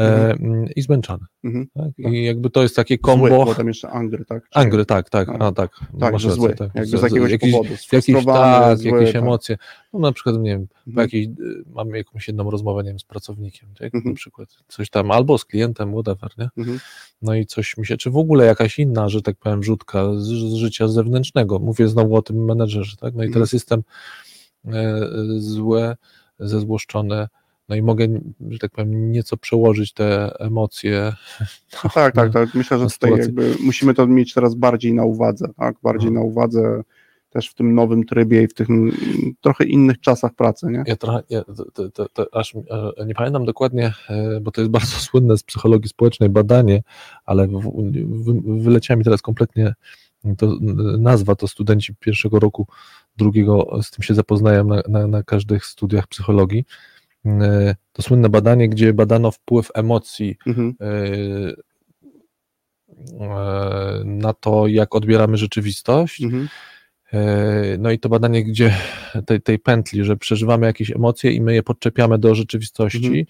mhm. i zmęczony. Mhm. Tak? Tak. I jakby to jest takie kombo. Zły, bo tam jeszcze angry, tak? Czy... Angry, tak, tak, a, tak. Tak, że zły, tak. jakby z jakiegoś jakiś, powodu, jakieś, tak, zły, jakieś tak. emocje. No na przykład, nie wiem, mhm. jakiejś, y, mamy jakąś jedną rozmowę, nie wiem, z pracownikiem, tak? Mhm. na przykład coś tam, albo z klientem, whatever, nie? Mhm. No i coś mi się, czy w ogóle jakaś inna, że tak powiem, rzutka z, z życia zewnętrznego. Mówię znowu o tym menedżerze, tak? No i mhm. teraz jestem e, złe, zezłoszczone, no i mogę, że tak powiem, nieco przełożyć te emocje. No tak, tak, tak. Myślę, że tutaj musimy to mieć teraz bardziej na uwadze, tak? Bardziej no. na uwadze też w tym nowym trybie i w tych trochę innych czasach pracy, nie? Ja trochę, ja, to, to, to, aż e, nie pamiętam dokładnie, e, bo to jest bardzo słynne z psychologii społecznej badanie, ale w, wyleciała mi teraz kompletnie to nazwa to studenci pierwszego roku, drugiego z tym się zapoznają na, na, na każdych studiach psychologii. To słynne badanie, gdzie badano wpływ emocji mhm. na to, jak odbieramy rzeczywistość. Mhm. No i to badanie, gdzie tej, tej pętli, że przeżywamy jakieś emocje i my je podczepiamy do rzeczywistości, mhm.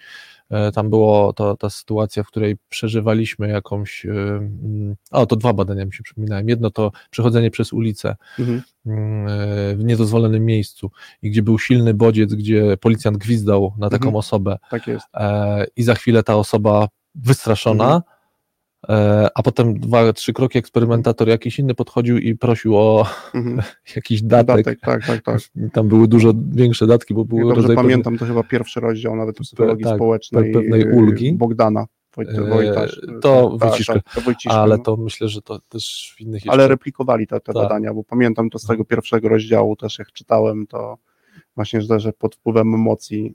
E, tam było to, ta sytuacja, w której przeżywaliśmy jakąś. E, mm, o, to dwa badania mi się przypominają. Jedno to przechodzenie przez ulicę mhm. Mm, e, w niedozwolonym miejscu i gdzie był silny bodziec, gdzie policjant gwizdał na taką mhm. osobę. Tak jest. I za chwilę ta osoba wystraszona. Mhm a potem dwa, trzy kroki eksperymentator jakiś inny podchodził i prosił o mhm. jakiś datek. datek. Tak, tak, tak. Tam były dużo większe datki, bo były ja dobrze pamiętam, to chyba pierwszy rozdział nawet psychologii tak, społecznej pewnej ulgi. Bogdana. Wojtasz, to to ale no. to myślę, że to też w innych jeszcze... Ale replikowali te, te tak. badania, bo pamiętam to z tego pierwszego rozdziału też jak czytałem, to właśnie, że pod wpływem emocji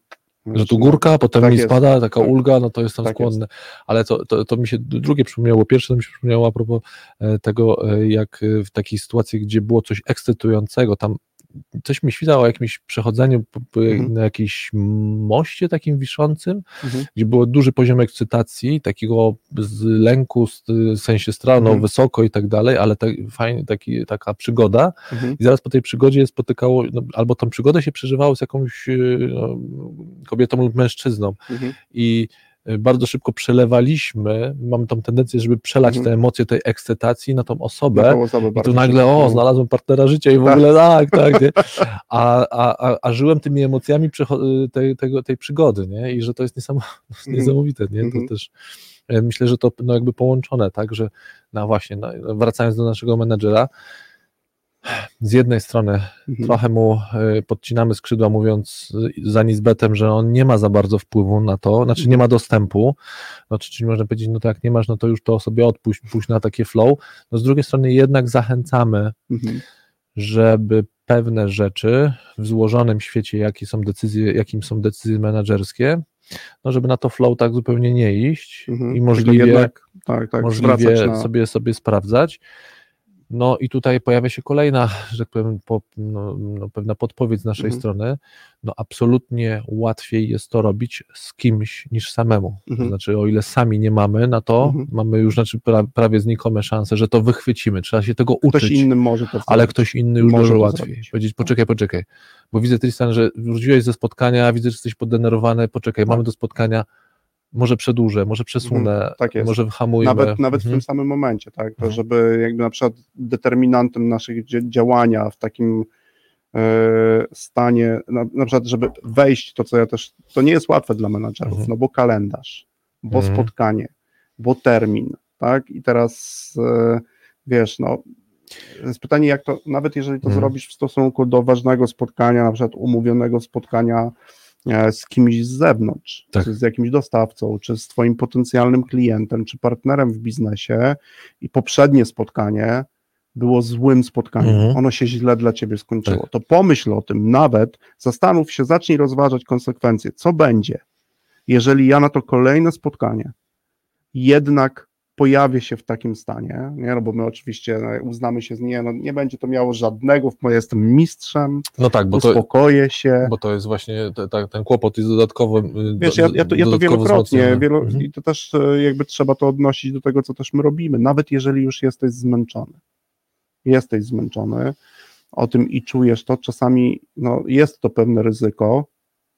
że tu górka, potem tak mi jest. spada, taka tak. ulga, no to jestem tak skłonny. Jest. Ale to, to, to mi się drugie przypomniało, pierwsze to mi się przypomniało a propos e, tego, e, jak w takiej sytuacji, gdzie było coś ekscytującego, tam coś mi świtało o jakimś przechodzeniu mhm. na jakimś moście takim wiszącym, mhm. gdzie było duży poziom ekscytacji, takiego z lęku, w sensie strano, mhm. wysoko i tak dalej, ale tak, fajnie, taki, taka przygoda mhm. i zaraz po tej przygodzie spotykało, no, albo tą przygodę się przeżywało z jakąś no, kobietą lub mężczyzną mhm. i bardzo szybko przelewaliśmy, mamy tą tendencję, żeby przelać mhm. te emocje tej ekscytacji na tą osobę, na tą osobę i tu nagle, o, znalazłem partnera życia i w tak. ogóle tak, tak, nie? A, a, a, a żyłem tymi emocjami tej, tego, tej przygody, nie? I że to jest mhm. niesamowite, nie? To mhm. też e, myślę, że to no jakby połączone, tak, że no właśnie, no, wracając do naszego menedżera, z jednej strony mhm. trochę mu y, podcinamy skrzydła, mówiąc za Nizbetem, że on nie ma za bardzo wpływu na to, znaczy nie ma dostępu, no, czyli można powiedzieć, no to jak nie masz, no to już to sobie odpuść, pójść na takie flow. No z drugiej strony jednak zachęcamy, mhm. żeby pewne rzeczy w złożonym świecie, jakie są decyzje, jakim są decyzje menedżerskie, no żeby na to flow tak zupełnie nie iść mhm. i możliwie, tak, tak, możliwie na... sobie, sobie sprawdzać. No i tutaj pojawia się kolejna, że tak powiem, po, no, no, pewna podpowiedź z naszej mhm. strony. No absolutnie łatwiej jest to robić z kimś niż samemu. Mhm. To znaczy, o ile sami nie mamy na to, mhm. mamy już znaczy pra, prawie znikome szanse, że to wychwycimy. Trzeba się tego uczyć. Ktoś inny może to Ale ktoś inny już może łatwiej. Zrobić. Powiedzieć, poczekaj, poczekaj, bo widzę Tristan, że wróciłeś ze spotkania, widzę, że jesteś poddenerwowany, poczekaj, tak. mamy do spotkania, może przedłużę, może przesunę, mhm, tak może wyhamuję. Nawet, nawet w tym mhm. samym momencie, tak, to mhm. żeby jakby na przykład determinantem naszych działania w takim e, stanie, na, na, przykład, żeby wejść, to co ja też, to nie jest łatwe dla menadżerów, no bo kalendarz, bo spotkanie, bo termin, tak, i teraz e, wiesz, no jest pytanie, jak to, nawet jeżeli to zrobisz w stosunku do ważnego spotkania, na przykład umówionego spotkania z kimś z zewnątrz, tak. czy z jakimś dostawcą, czy z Twoim potencjalnym klientem, czy partnerem w biznesie i poprzednie spotkanie było złym spotkaniem, mhm. ono się źle dla Ciebie skończyło, tak. to pomyśl o tym, nawet zastanów się, zacznij rozważać konsekwencje, co będzie, jeżeli ja na to kolejne spotkanie jednak pojawię się w takim stanie, nie? No bo my oczywiście no, uznamy się z nie, no, nie będzie to miało żadnego, bo jestem mistrzem, no tak, bo uspokoję to, się. Bo to jest właśnie te, te, ten kłopot jest dodatkowo y, Wiesz, ja, ja, to, ja to wielokrotnie, wielo, mhm. i to też y, jakby trzeba to odnosić do tego, co też my robimy, nawet jeżeli już jesteś zmęczony. Jesteś zmęczony, o tym i czujesz to, czasami no, jest to pewne ryzyko,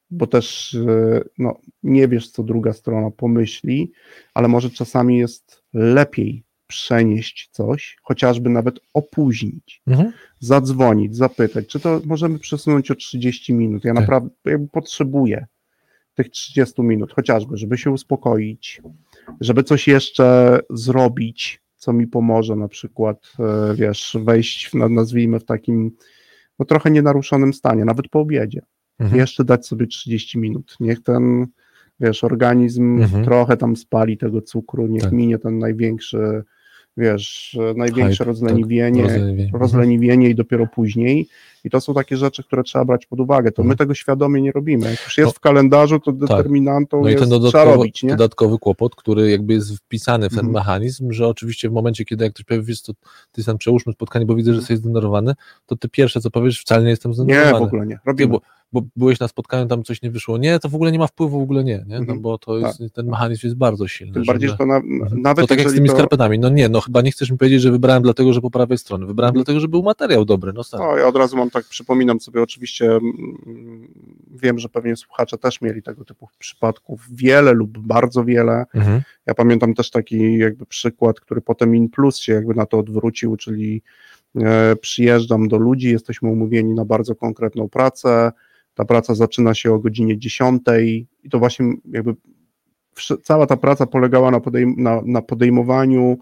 bo też e, no, nie wiesz, co druga strona pomyśli, ale może czasami jest lepiej przenieść coś, chociażby nawet opóźnić, mhm. zadzwonić, zapytać, czy to możemy przesunąć o 30 minut. Ja tak. naprawdę potrzebuję tych 30 minut, chociażby, żeby się uspokoić, żeby coś jeszcze zrobić, co mi pomoże, na przykład, e, wiesz, wejść, w, nazwijmy, w takim no, trochę nienaruszonym stanie, nawet po obiedzie mhm. jeszcze dać sobie 30 minut. Niech ten, wiesz, organizm mhm. trochę tam spali tego cukru, niech tak. minie ten największy wiesz, największe Hype, rozleniwienie, tak, rozleniwienie. rozleniwienie i dopiero później. I to są takie rzeczy, które trzeba brać pod uwagę. To my Mhm. tego świadomie nie robimy. Jak już jest No, w kalendarzu, to determinantą No i jest, ten trzeba dodatkowy, robić, nie? dodatkowy kłopot, który jakby jest wpisany w ten Mhm. mechanizm, że oczywiście w momencie, kiedy jak ktoś powie, wiesz co, ty sam przełóżmy spotkanie, bo widzę, że jesteś zdenerwowany, to ty pierwsze, co powiesz, wcale nie jestem Nie, zdenerwowany. w ogóle nie. Nie, Robimy. bo, bo byłeś na spotkaniu, tam coś nie wyszło. Nie, to w ogóle nie ma wpływu, w ogóle nie, nie? No Mhm. bo to jest, ten mechanizm jest bardzo silny. Tym bardziej, że to na, Mhm. nawet to tak jak z tymi to, skarpetami. No nie, no chyba nie chcesz mi powiedzieć, że wybrałem dlatego, że po prawej stronie. Wybrałem Mhm. dlatego, że był materiał dobry. No stary. O, ja od razu mam tak, przypominam sobie, oczywiście mm, wiem, że pewnie słuchacze też mieli tego typu przypadków, wiele lub bardzo wiele. Mhm. Ja pamiętam też taki jakby przykład, który potem In Plus się jakby na to odwrócił, czyli e, przyjeżdżam do ludzi, jesteśmy umówieni na bardzo konkretną pracę, ta praca zaczyna się o godzinie 10 i to właśnie jakby cała ta praca polegała na, podejm- na, na podejmowaniu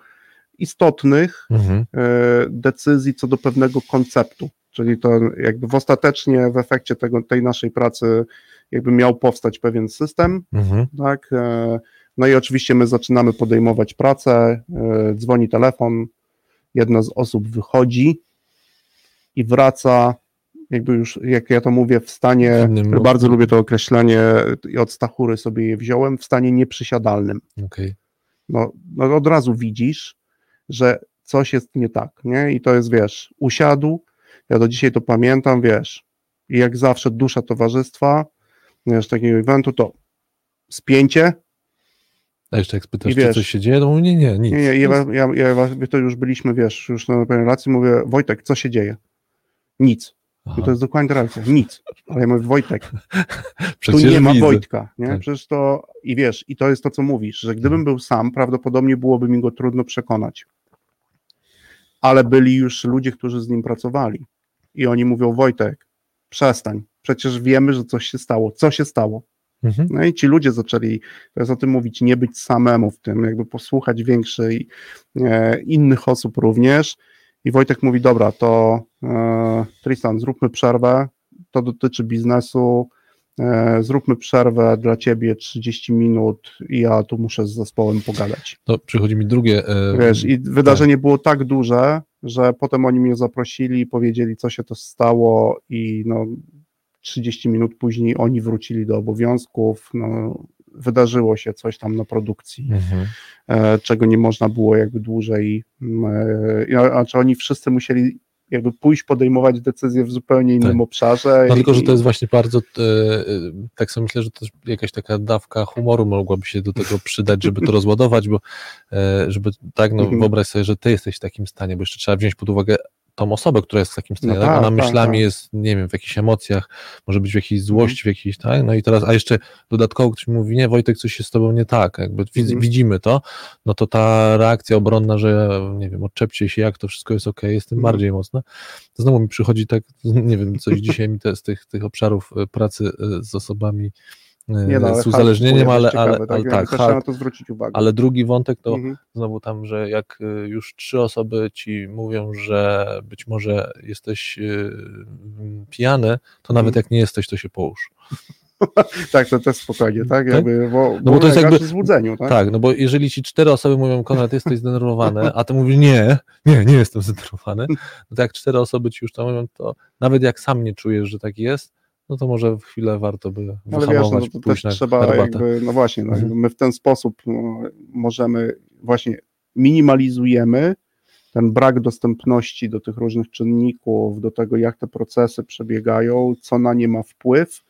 istotnych Mhm. e, decyzji co do pewnego konceptu. Czyli to jakby w ostatecznie w efekcie tego, tej naszej pracy jakby miał powstać pewien system, Mhm. tak? e, No i oczywiście my zaczynamy podejmować pracę, e, dzwoni telefon, jedna z osób wychodzi i wraca, jakby już, jak ja to mówię, w stanie, innym- bardzo lubię to określenie i od Stachury sobie je wziąłem, w stanie nieprzysiadalnym Okej. no, no od razu widzisz, że coś jest nie tak, nie? I to jest, wiesz, usiadł, ja do dzisiaj to pamiętam, wiesz, i jak zawsze dusza towarzystwa, wiesz, takiego eventu, to spięcie, A jeszcze jak spytasz, I czy wiesz- coś się dzieje, to mówię, nie, nie, nic. nie, nie, ja, ja, ja, ja, to już byliśmy, wiesz, już na relacji, mówię, Wojtek, co się dzieje? Nic. Aha, to jest dokładnie ta reakcja, nic. Ale ja mówię, Wojtek, przecież tu nie ma widzę. Wojtka, nie? Tak. Przecież to, i wiesz, i to jest to, co mówisz, że gdybym był sam, prawdopodobnie byłoby mi go trudno przekonać. Ale byli już ludzie, którzy z nim pracowali. I oni mówią, Wojtek, przestań, przecież wiemy, że coś się stało. Co się stało? Mhm. No i ci ludzie zaczęli teraz o tym mówić, nie być samemu w tym, jakby posłuchać większej e, innych osób również. I Wojtek mówi, dobra, to e, Tristan, zróbmy przerwę, to dotyczy biznesu, e, zróbmy przerwę dla ciebie 30 minut i ja tu muszę z zespołem pogadać. To przychodzi mi drugie. e, Wiesz, i wydarzenie było tak duże, że potem oni mnie zaprosili powiedzieli, co się to stało i no 30 minut później oni wrócili do obowiązków, no wydarzyło się coś tam na produkcji, Mhm. e, czego nie można było jakby dłużej, mm, e, a- a czy oni wszyscy musieli jakby pójść podejmować decyzje w zupełnie innym Tak. obszarze. No tylko, że to jest właśnie bardzo, e, tak sobie myślę, że też jakaś taka dawka humoru mogłaby się do tego przydać, żeby to rozładować, bo żeby tak, no Mhm. wyobraź sobie, że ty jesteś w takim stanie, bo jeszcze trzeba wziąć pod uwagę tą osobę, która jest w takim stanie, No tak? tak, ona tak, myślami tak. jest, nie wiem, w jakichś emocjach, może być w jakiejś złości, w jakiejś, tak, no i teraz, a jeszcze dodatkowo ktoś mówi, nie Wojtek, coś się z tobą nie tak, jakby Mhm. widzimy to, no to ta reakcja obronna, że nie wiem, odczepcie się, jak to wszystko jest ok, jest tym Mhm. bardziej mocna. To znowu mi przychodzi tak, nie wiem, coś dzisiaj mi te, z tych, tych obszarów e, pracy e, z osobami nie, no, z uzależnieniem, ale, ciekawe, ale tak, tak, hard, to zwrócić uwagę. ale drugi wątek to Mhm. znowu tam, że jak y, już trzy osoby ci mówią, że być może jesteś y, pijany, to nawet Mhm. jak nie jesteś, to się połóż. Tak, to też spokojnie, tak? Tak? Jakby, bo, bo bo to jest jakby- złudzeniu, tak? Tak? no bo jeżeli ci cztery osoby mówią, Konrad, jesteś zdenerwowany, a ty mówisz, nie, nie, nie jestem zdenerwowany, no to jak cztery osoby ci już to mówią, to nawet jak sam nie czujesz, że tak jest, no to może w chwilę warto by Ale wiesz, no, to też trzeba herbatę. jakby, no właśnie, no, Mhm. my w ten sposób no, możemy właśnie minimalizujemy ten brak dostępności do tych różnych czynników, do tego, jak te procesy przebiegają, co na nie ma wpływ,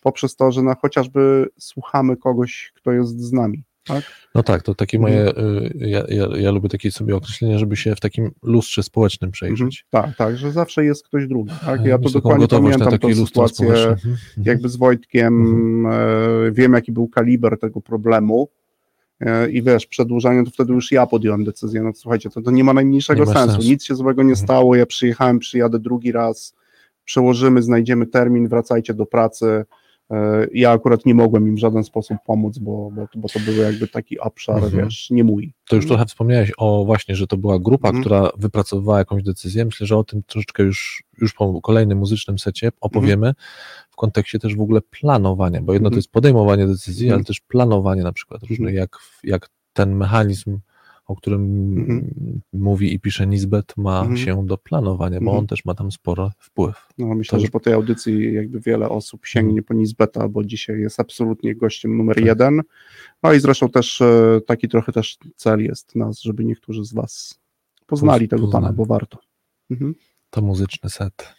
poprzez to, że na chociażby słuchamy kogoś, kto jest z nami. Tak? No tak, to takie Mhm. moje, y, ja, ja, ja lubię takie sobie określenie, żeby się w takim lustrze społecznym Mhm. przejrzeć. Tak, tak, że zawsze jest ktoś drugi. Tak? Ja to dokładnie pamiętam lustro sytuację społeczne. Mhm, mhm. jakby z Wojtkiem, e, wiem jaki był kaliber tego problemu e, i wiesz, przedłużanie, to wtedy już ja podjąłem decyzję, no słuchajcie, to, to nie ma najmniejszego Nie sensu, sensu. nic się złego nie Mhm. stało, ja przyjechałem, przyjadę drugi raz, przełożymy, znajdziemy termin, wracajcie do pracy, ja akurat nie mogłem im w żaden sposób pomóc, bo, bo, bo to był jakby taki obszar, Mhm. wiesz, nie mój. To już trochę wspomniałeś o właśnie, że to była grupa, Mhm. która wypracowywała jakąś decyzję. Myślę, że o tym troszeczkę już, już po kolejnym muzycznym secie opowiemy w kontekście też w ogóle planowania, bo jedno to Mhm. jest podejmowanie decyzji, Mhm. ale też planowanie na przykład różne, Mhm. jak, jak ten mechanizm o którym Mhm. mówi i pisze Nisbet, ma Mhm. się do planowania, bo Mhm. on też ma tam spory wpływ. No, myślę, To- że po tej audycji jakby wiele osób sięgnie po Nizbeta, bo dzisiaj jest absolutnie gościem numer Tak. jeden. No i zresztą też e, taki trochę też cel jest nas, żeby niektórzy z Was poznali Poz- tego pana, poznali. bo warto. Mhm. To muzyczny set.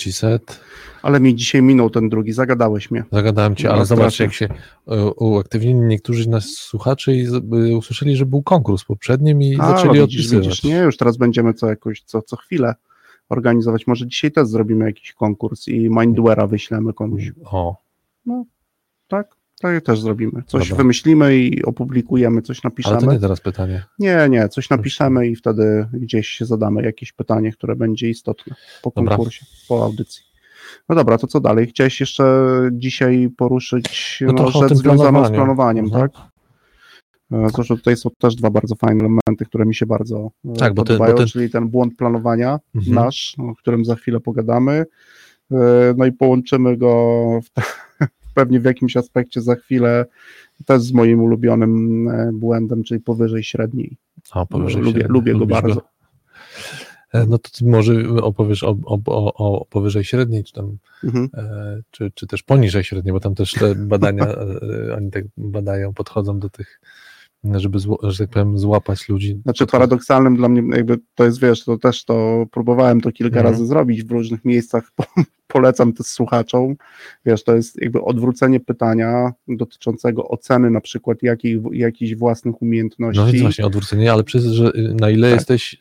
Trzeci set. Ale mi dzisiaj minął ten drugi, zagadałeś mnie. Zagadałem cię, No, ale zobacz, strasznie. jak się e, uaktywnili niektórzy nas słuchacze i z- usłyszeli, że był konkurs poprzednim i A, zaczęli no widzisz, odpisywać. widzisz, nie, już teraz będziemy co jakoś, co, co chwilę organizować. Może dzisiaj też zrobimy jakiś konkurs i Mindware'a wyślemy komuś. O, Tak? Tak też zrobimy. Coś Dobra. wymyślimy i opublikujemy, coś ale napiszemy. to nie teraz pytanie. Nie, nie, coś napiszemy i wtedy gdzieś zadamy jakieś pytanie, które będzie istotne po Dobra. konkursie, po audycji. No dobra, to co dalej? Chciałeś jeszcze dzisiaj poruszyć No no, rzecz związaną z planowaniem, Mhm. tak? Zresztą tutaj są też dwa bardzo fajne elementy, które mi się bardzo e, Tak, bo ten- podobają, bo ten- czyli ten błąd planowania Mhm. nasz, o którym za chwilę pogadamy, E, no i połączymy go w, pewnie w jakimś aspekcie za chwilę też z moim ulubionym e, błędem, czyli powyżej średniej. O, powyżej lubię, średniej. lubię go Lubisz bardzo. E, No to ty może opowiesz o, o, o, o powyżej średniej, czy tam, Mhm. e, czy, czy też poniżej średniej, bo tam też te badania, e, oni tak badają, podchodzą do tych, żeby, że tak powiem, złapać ludzi. Znaczy paradoksalnym dla mnie jakby to jest, wiesz, to też to próbowałem to kilka Mhm. razy zrobić w różnych miejscach, po, polecam to słuchaczom, wiesz, to jest jakby odwrócenie pytania dotyczącego oceny na przykład jakiej, jakichś własnych umiejętności. No więc właśnie odwrócenie, ale przez, że y, na ile Tak. jesteś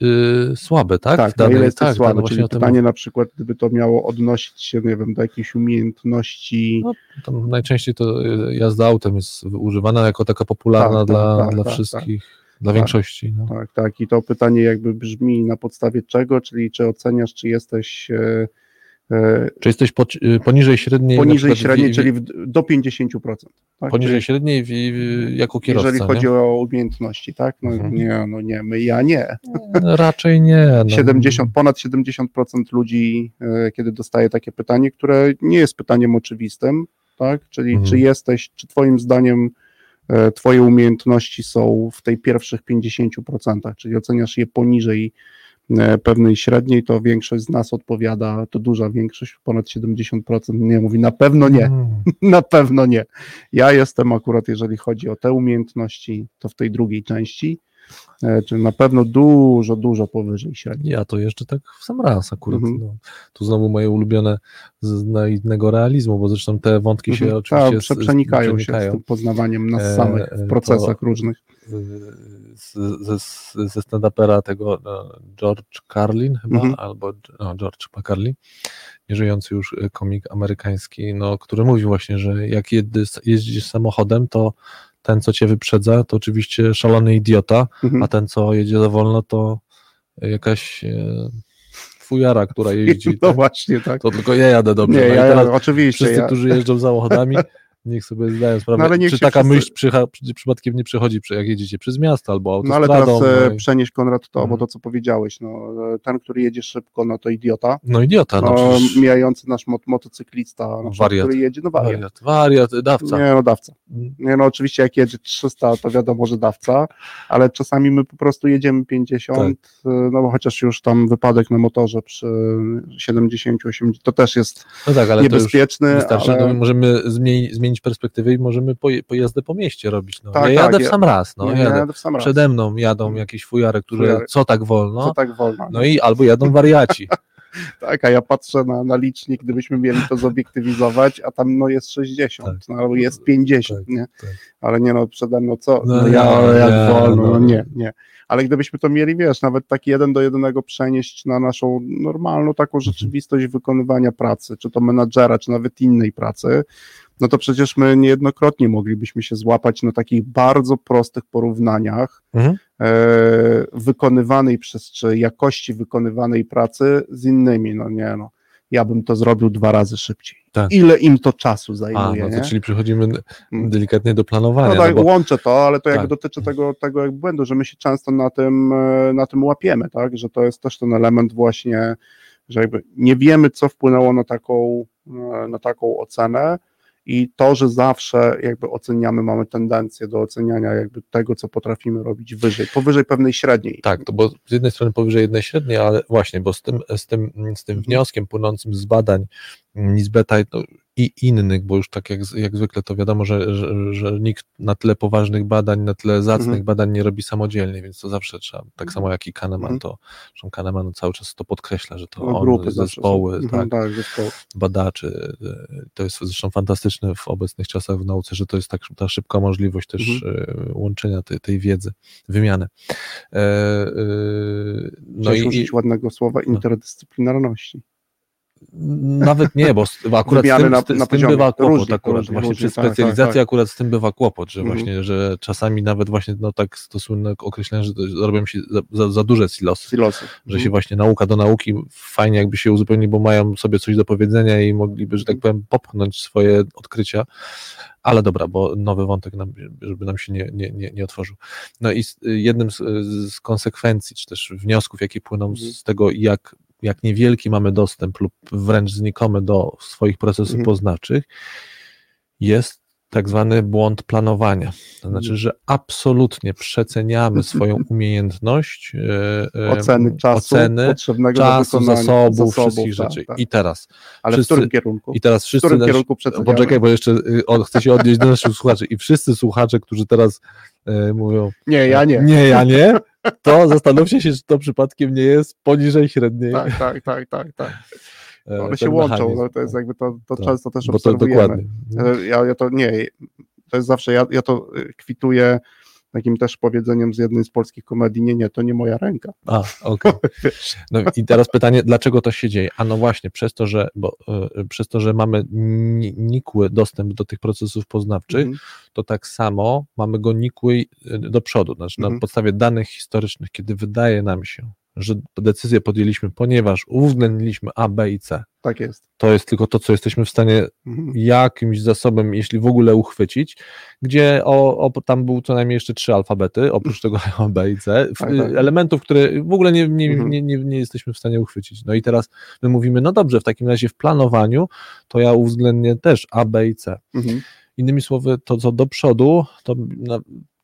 y, słaby, tak? Tak, na ile jesteś tak, słaby, czyli o tym pytanie na przykład, gdyby to miało odnosić się, nie wiem, do jakiejś umiejętności, No, najczęściej to y, jazda autem jest używana jako taka popularna Tak, tak, dla, tak, dla tak, wszystkich, dla Tak. większości. No. Tak, tak. I to pytanie jakby brzmi na podstawie czego, czyli czy oceniasz, czy jesteś E, Czy jesteś po, poniżej średniej? poniżej średniej, w- czyli w, do 50%. Tak? Poniżej Czyli średniej w, jako kierowca, jeżeli chodzi nie? o umiejętności, tak? No Mhm. nie, no nie, my, ja nie. No, raczej nie. No. 70, ponad 70% ludzi, e, kiedy dostaje takie pytanie, które nie jest pytaniem oczywistym, tak? Czyli Mhm. czy jesteś, czy twoim zdaniem e, twoje umiejętności są w tej pierwszych 50%, czyli oceniasz je poniżej e, pewnej średniej, to większość z nas odpowiada, to duża większość, ponad 70% nie mówi, na pewno nie, Mm. na pewno nie. Ja jestem akurat, jeżeli chodzi o te umiejętności, to w tej drugiej części, e, czyli na pewno dużo, dużo powyżej średniej. Ja to jeszcze tak w sam raz akurat. Mhm. No. Tu znowu moje ulubione z naiwnego realizmu, bo zresztą te wątki się Mhm. oczywiście Tak, z- prze- z- przenikają się z tym poznawaniem nas E, samych e, w procesach różnych. Ze, ze stand-upera tego no, George Carlin chyba, Mhm. albo no, George Carlin, nieżyjący już e, komik amerykański, no, który mówił właśnie, że jak jeździsz samochodem, to ten, co cię wyprzedza, to oczywiście szalony idiota, Mhm. a ten, co jedzie za wolno, to jakaś e, fujara, która jeździ. No tak? właśnie, tak. To tylko ja jadę dobrze. Nie, no ja, teraz ja, oczywiście. wszyscy, Ja, którzy jeżdżą samochodami, niech sobie zdają sprawę, No, ale czy taka wszyscy- myśl przycha, przy, przypadkiem nie przechodzi, przy, jak jedziecie przez miasto albo no ale autostradą. teraz e, no, i- przenieś Konrad to, bo Mhm. to co powiedziałeś, no, e, ten, który jedzie szybko, no to idiota. no idiota, no, No, przecież mijający nasz mot motocyklista, przykład, Wariat. który jedzie, no wariat. wariat, wariat, dawca. Nie, no dawca. Nie, no oczywiście jak jedzie 300, to wiadomo, że dawca, ale czasami my po prostu jedziemy 50, Tak. e, no bo chociaż już tam wypadek na motorze przy 70, 80, to też jest No tak, ale to już niebezpieczny, ale... no, możemy zmienić, zmienić perspektywę i możemy pojazdy po mieście robić. No. Tak, ja tak, jadę w ja- sam raz, no, nie, jadę. w sam raz. Przede mną jadą jakieś fujary, które Fujary. co tak wolno, Co tak wolno. no i albo jadą wariaci. Tak, a ja patrzę na, na licznik, gdybyśmy mieli to zobiektywizować, a tam no jest 60, Tak. no, albo jest 50, Tak, nie? tak. Ale nie no, przede mną co? No No, ja, ale jak wolno, no. no nie, nie. Ale gdybyśmy to mieli, wiesz, nawet tak jeden do jednego przenieść na naszą normalną taką Mhm. rzeczywistość wykonywania pracy, czy to menadżera, czy nawet innej pracy, no to przecież my niejednokrotnie moglibyśmy się złapać na takich bardzo prostych porównaniach Mhm. e, wykonywanej przez, czy jakości wykonywanej pracy z innymi, no nie no. Ja bym to zrobił dwa razy szybciej. Tak. Ile im to czasu A, zajmuje, no to czyli przechodzimy Mm. delikatnie do planowania. No tak, no bo, łączę to, ale to Tak. dotyczy tego, tego jakby błędu, że my się często na tym, e, na tym łapiemy, tak? Że to jest też ten element właśnie, że jakby nie wiemy, co wpłynęło na taką, e, na taką ocenę i to, że zawsze jakby oceniamy, mamy tendencję do oceniania jakby tego, co potrafimy robić wyżej, powyżej pewnej średniej. Tak, to bo z jednej strony powyżej jednej średniej, ale właśnie, bo z tym, z tym, z tym wnioskiem płynącym z badań Nisbeta no, i innych, bo już tak jak, jak zwykle to wiadomo, że, że, że nikt na tyle poważnych badań, na tyle zacnych Mhm. badań nie robi samodzielnie, więc to zawsze trzeba, tak samo jak i Kahneman, Mhm. to zresztą Kahneman cały czas to podkreśla, że to No, on, grupy zawsze zespoły, są. tak, Mhm, tak, zespoły. badaczy. e, To jest zresztą fantastyczne w obecnych czasach w nauce, że to jest tak, ta szybka możliwość też Mhm. e, łączenia tej, tej wiedzy, wymiany. E, e, no Chciałeś i, i użyć ładnego słowa interdyscyplinarności. Nawet nie, bo akurat z tym, na- na z tym bywa kłopot Różnie, akurat, różnie, właśnie różnie, przy tak, tak, specjalizacji tak. akurat z tym bywa kłopot, że Mhm. właśnie, że czasami nawet właśnie, no tak to słynne określenie, że robią się za, za, duże silosy. Silosy. że się właśnie nauka do nauki fajnie jakby się uzupełni, bo mają sobie coś do powiedzenia i mogliby, że tak Mhm. powiem, popchnąć swoje odkrycia. Ale dobra, bo nowy wątek, nam, żeby nam się nie, nie, nie, nie otworzył. No i jednym z, z konsekwencji, czy też wniosków, jakie płyną Mhm. z tego, jak, jak niewielki mamy dostęp lub wręcz znikomy do swoich procesów Mhm. poznawczych, jest tak zwany błąd planowania. To znaczy, Mhm. że absolutnie przeceniamy swoją umiejętność e, e, Oceny czasu oceny, potrzebnego czasu, wykonania zasobów, wszystkich tak, rzeczy. tak. I teraz, Ale wszyscy- w którym kierunku? i teraz w wszyscy którym nasi, kierunku przeceniamy? poczekaj, bo jeszcze y, o, chcę się odnieść do naszych słuchaczy i wszyscy słuchacze, którzy teraz e, mówią, Nie, ja nie. nie, ja nie, to zastanówcie się, czy to przypadkiem nie jest poniżej średniej. Tak, tak, tak, tak, tak. e, One się łączą, no, to jest jakby to, to Tak. często też Bo to obserwujemy. dokładnie. E, Ja, ja to nie, to jest zawsze, ja, ja to e, kwituję takim też powiedzeniem z jednej z polskich komedii, nie, nie, to nie moja ręka. A, okej. No i teraz pytanie, dlaczego to się dzieje? A no właśnie, przez to, że, bo, y, przez to, że mamy ni- nikły dostęp do tych procesów poznawczych, Mhm. to tak samo mamy go nikły y, do przodu. Znaczy, na Mhm. podstawie danych historycznych, kiedy wydaje nam się, że decyzję podjęliśmy, ponieważ uwzględniliśmy A, B i C. Tak jest. To jest tylko to, co jesteśmy w stanie Mhm. jakimś zasobem, jeśli w ogóle uchwycić, gdzie o, o, tam był co najmniej jeszcze trzy alfabety, oprócz tego A, B i C, w, Tak, tak. elementów, które w ogóle nie, nie, Mhm. nie, nie, nie jesteśmy w stanie uchwycić. No i teraz my mówimy, no dobrze, w takim razie w planowaniu to ja uwzględnię też A, B i C. Mhm. Innymi słowy, to co do przodu, to,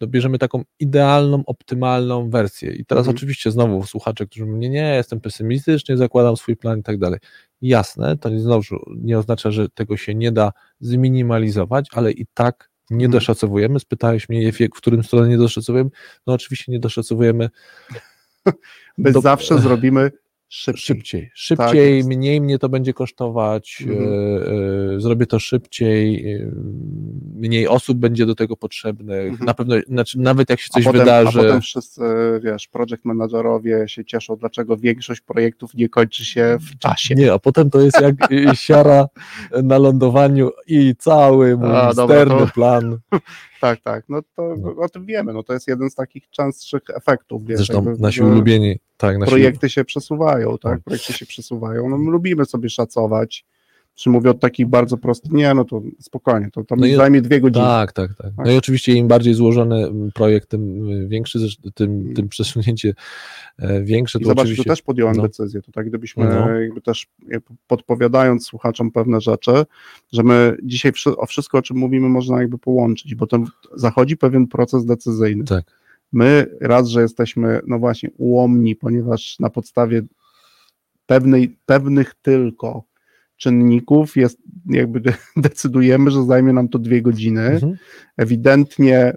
na, to bierzemy taką idealną, optymalną wersję. I teraz Mhm. oczywiście znowu słuchacze, którzy mówią, nie, nie, jestem pesymistyczny, zakładam swój plan i tak dalej. Jasne, to nie, znowu nie oznacza, że tego się nie da zminimalizować, ale i tak nie Mhm. doszacowujemy. Spytałeś mnie, w którym stronę nie doszacowujemy? No oczywiście nie doszacowujemy My Do- zawsze zrobimy szybciej. szybciej. Szybciej, jest. mniej mnie to będzie kosztować, Mhm. e, e, zrobię to szybciej, e, mniej osób będzie do tego potrzebnych. Mhm. Na pewno, znaczy nawet jak się A coś potem, wydarzy. a potem wszyscy, wiesz, project managerowie się cieszą, dlaczego większość projektów nie kończy się w czasie. Nie, a potem to jest jak siara na lądowaniu i cały mój A, dobra, to- plan. Tak, tak, no to No. o tym wiemy, no to jest jeden z takich częstszych efektów, wiesz, Zresztą jakby, nasi ulubieni, tak, nasi projekty się przesuwają, tak, No. projekty się przesuwają, no my lubimy sobie szacować, czy mówię od takich bardzo prostych, nie, no to spokojnie, to, to No i- zajmie dwie godziny. Tak, tak, tak. No Tak. i oczywiście im bardziej złożony projekt, tym y, większy, tym, tym przesunięcie e, większe. I To zobacz, oczywiście... tu też podjąłem no. decyzję, to tak gdybyśmy No. jakby też jakby podpowiadając słuchaczom pewne rzeczy, że my dzisiaj o wszystko, o czym mówimy, można jakby połączyć, bo to zachodzi pewien proces decyzyjny. Tak. My raz, że jesteśmy, no właśnie, ułomni, ponieważ na podstawie pewnej, pewnych tylko czynników jest, jakby de- decydujemy, że zajmie nam to dwie godziny. Mhm. Ewidentnie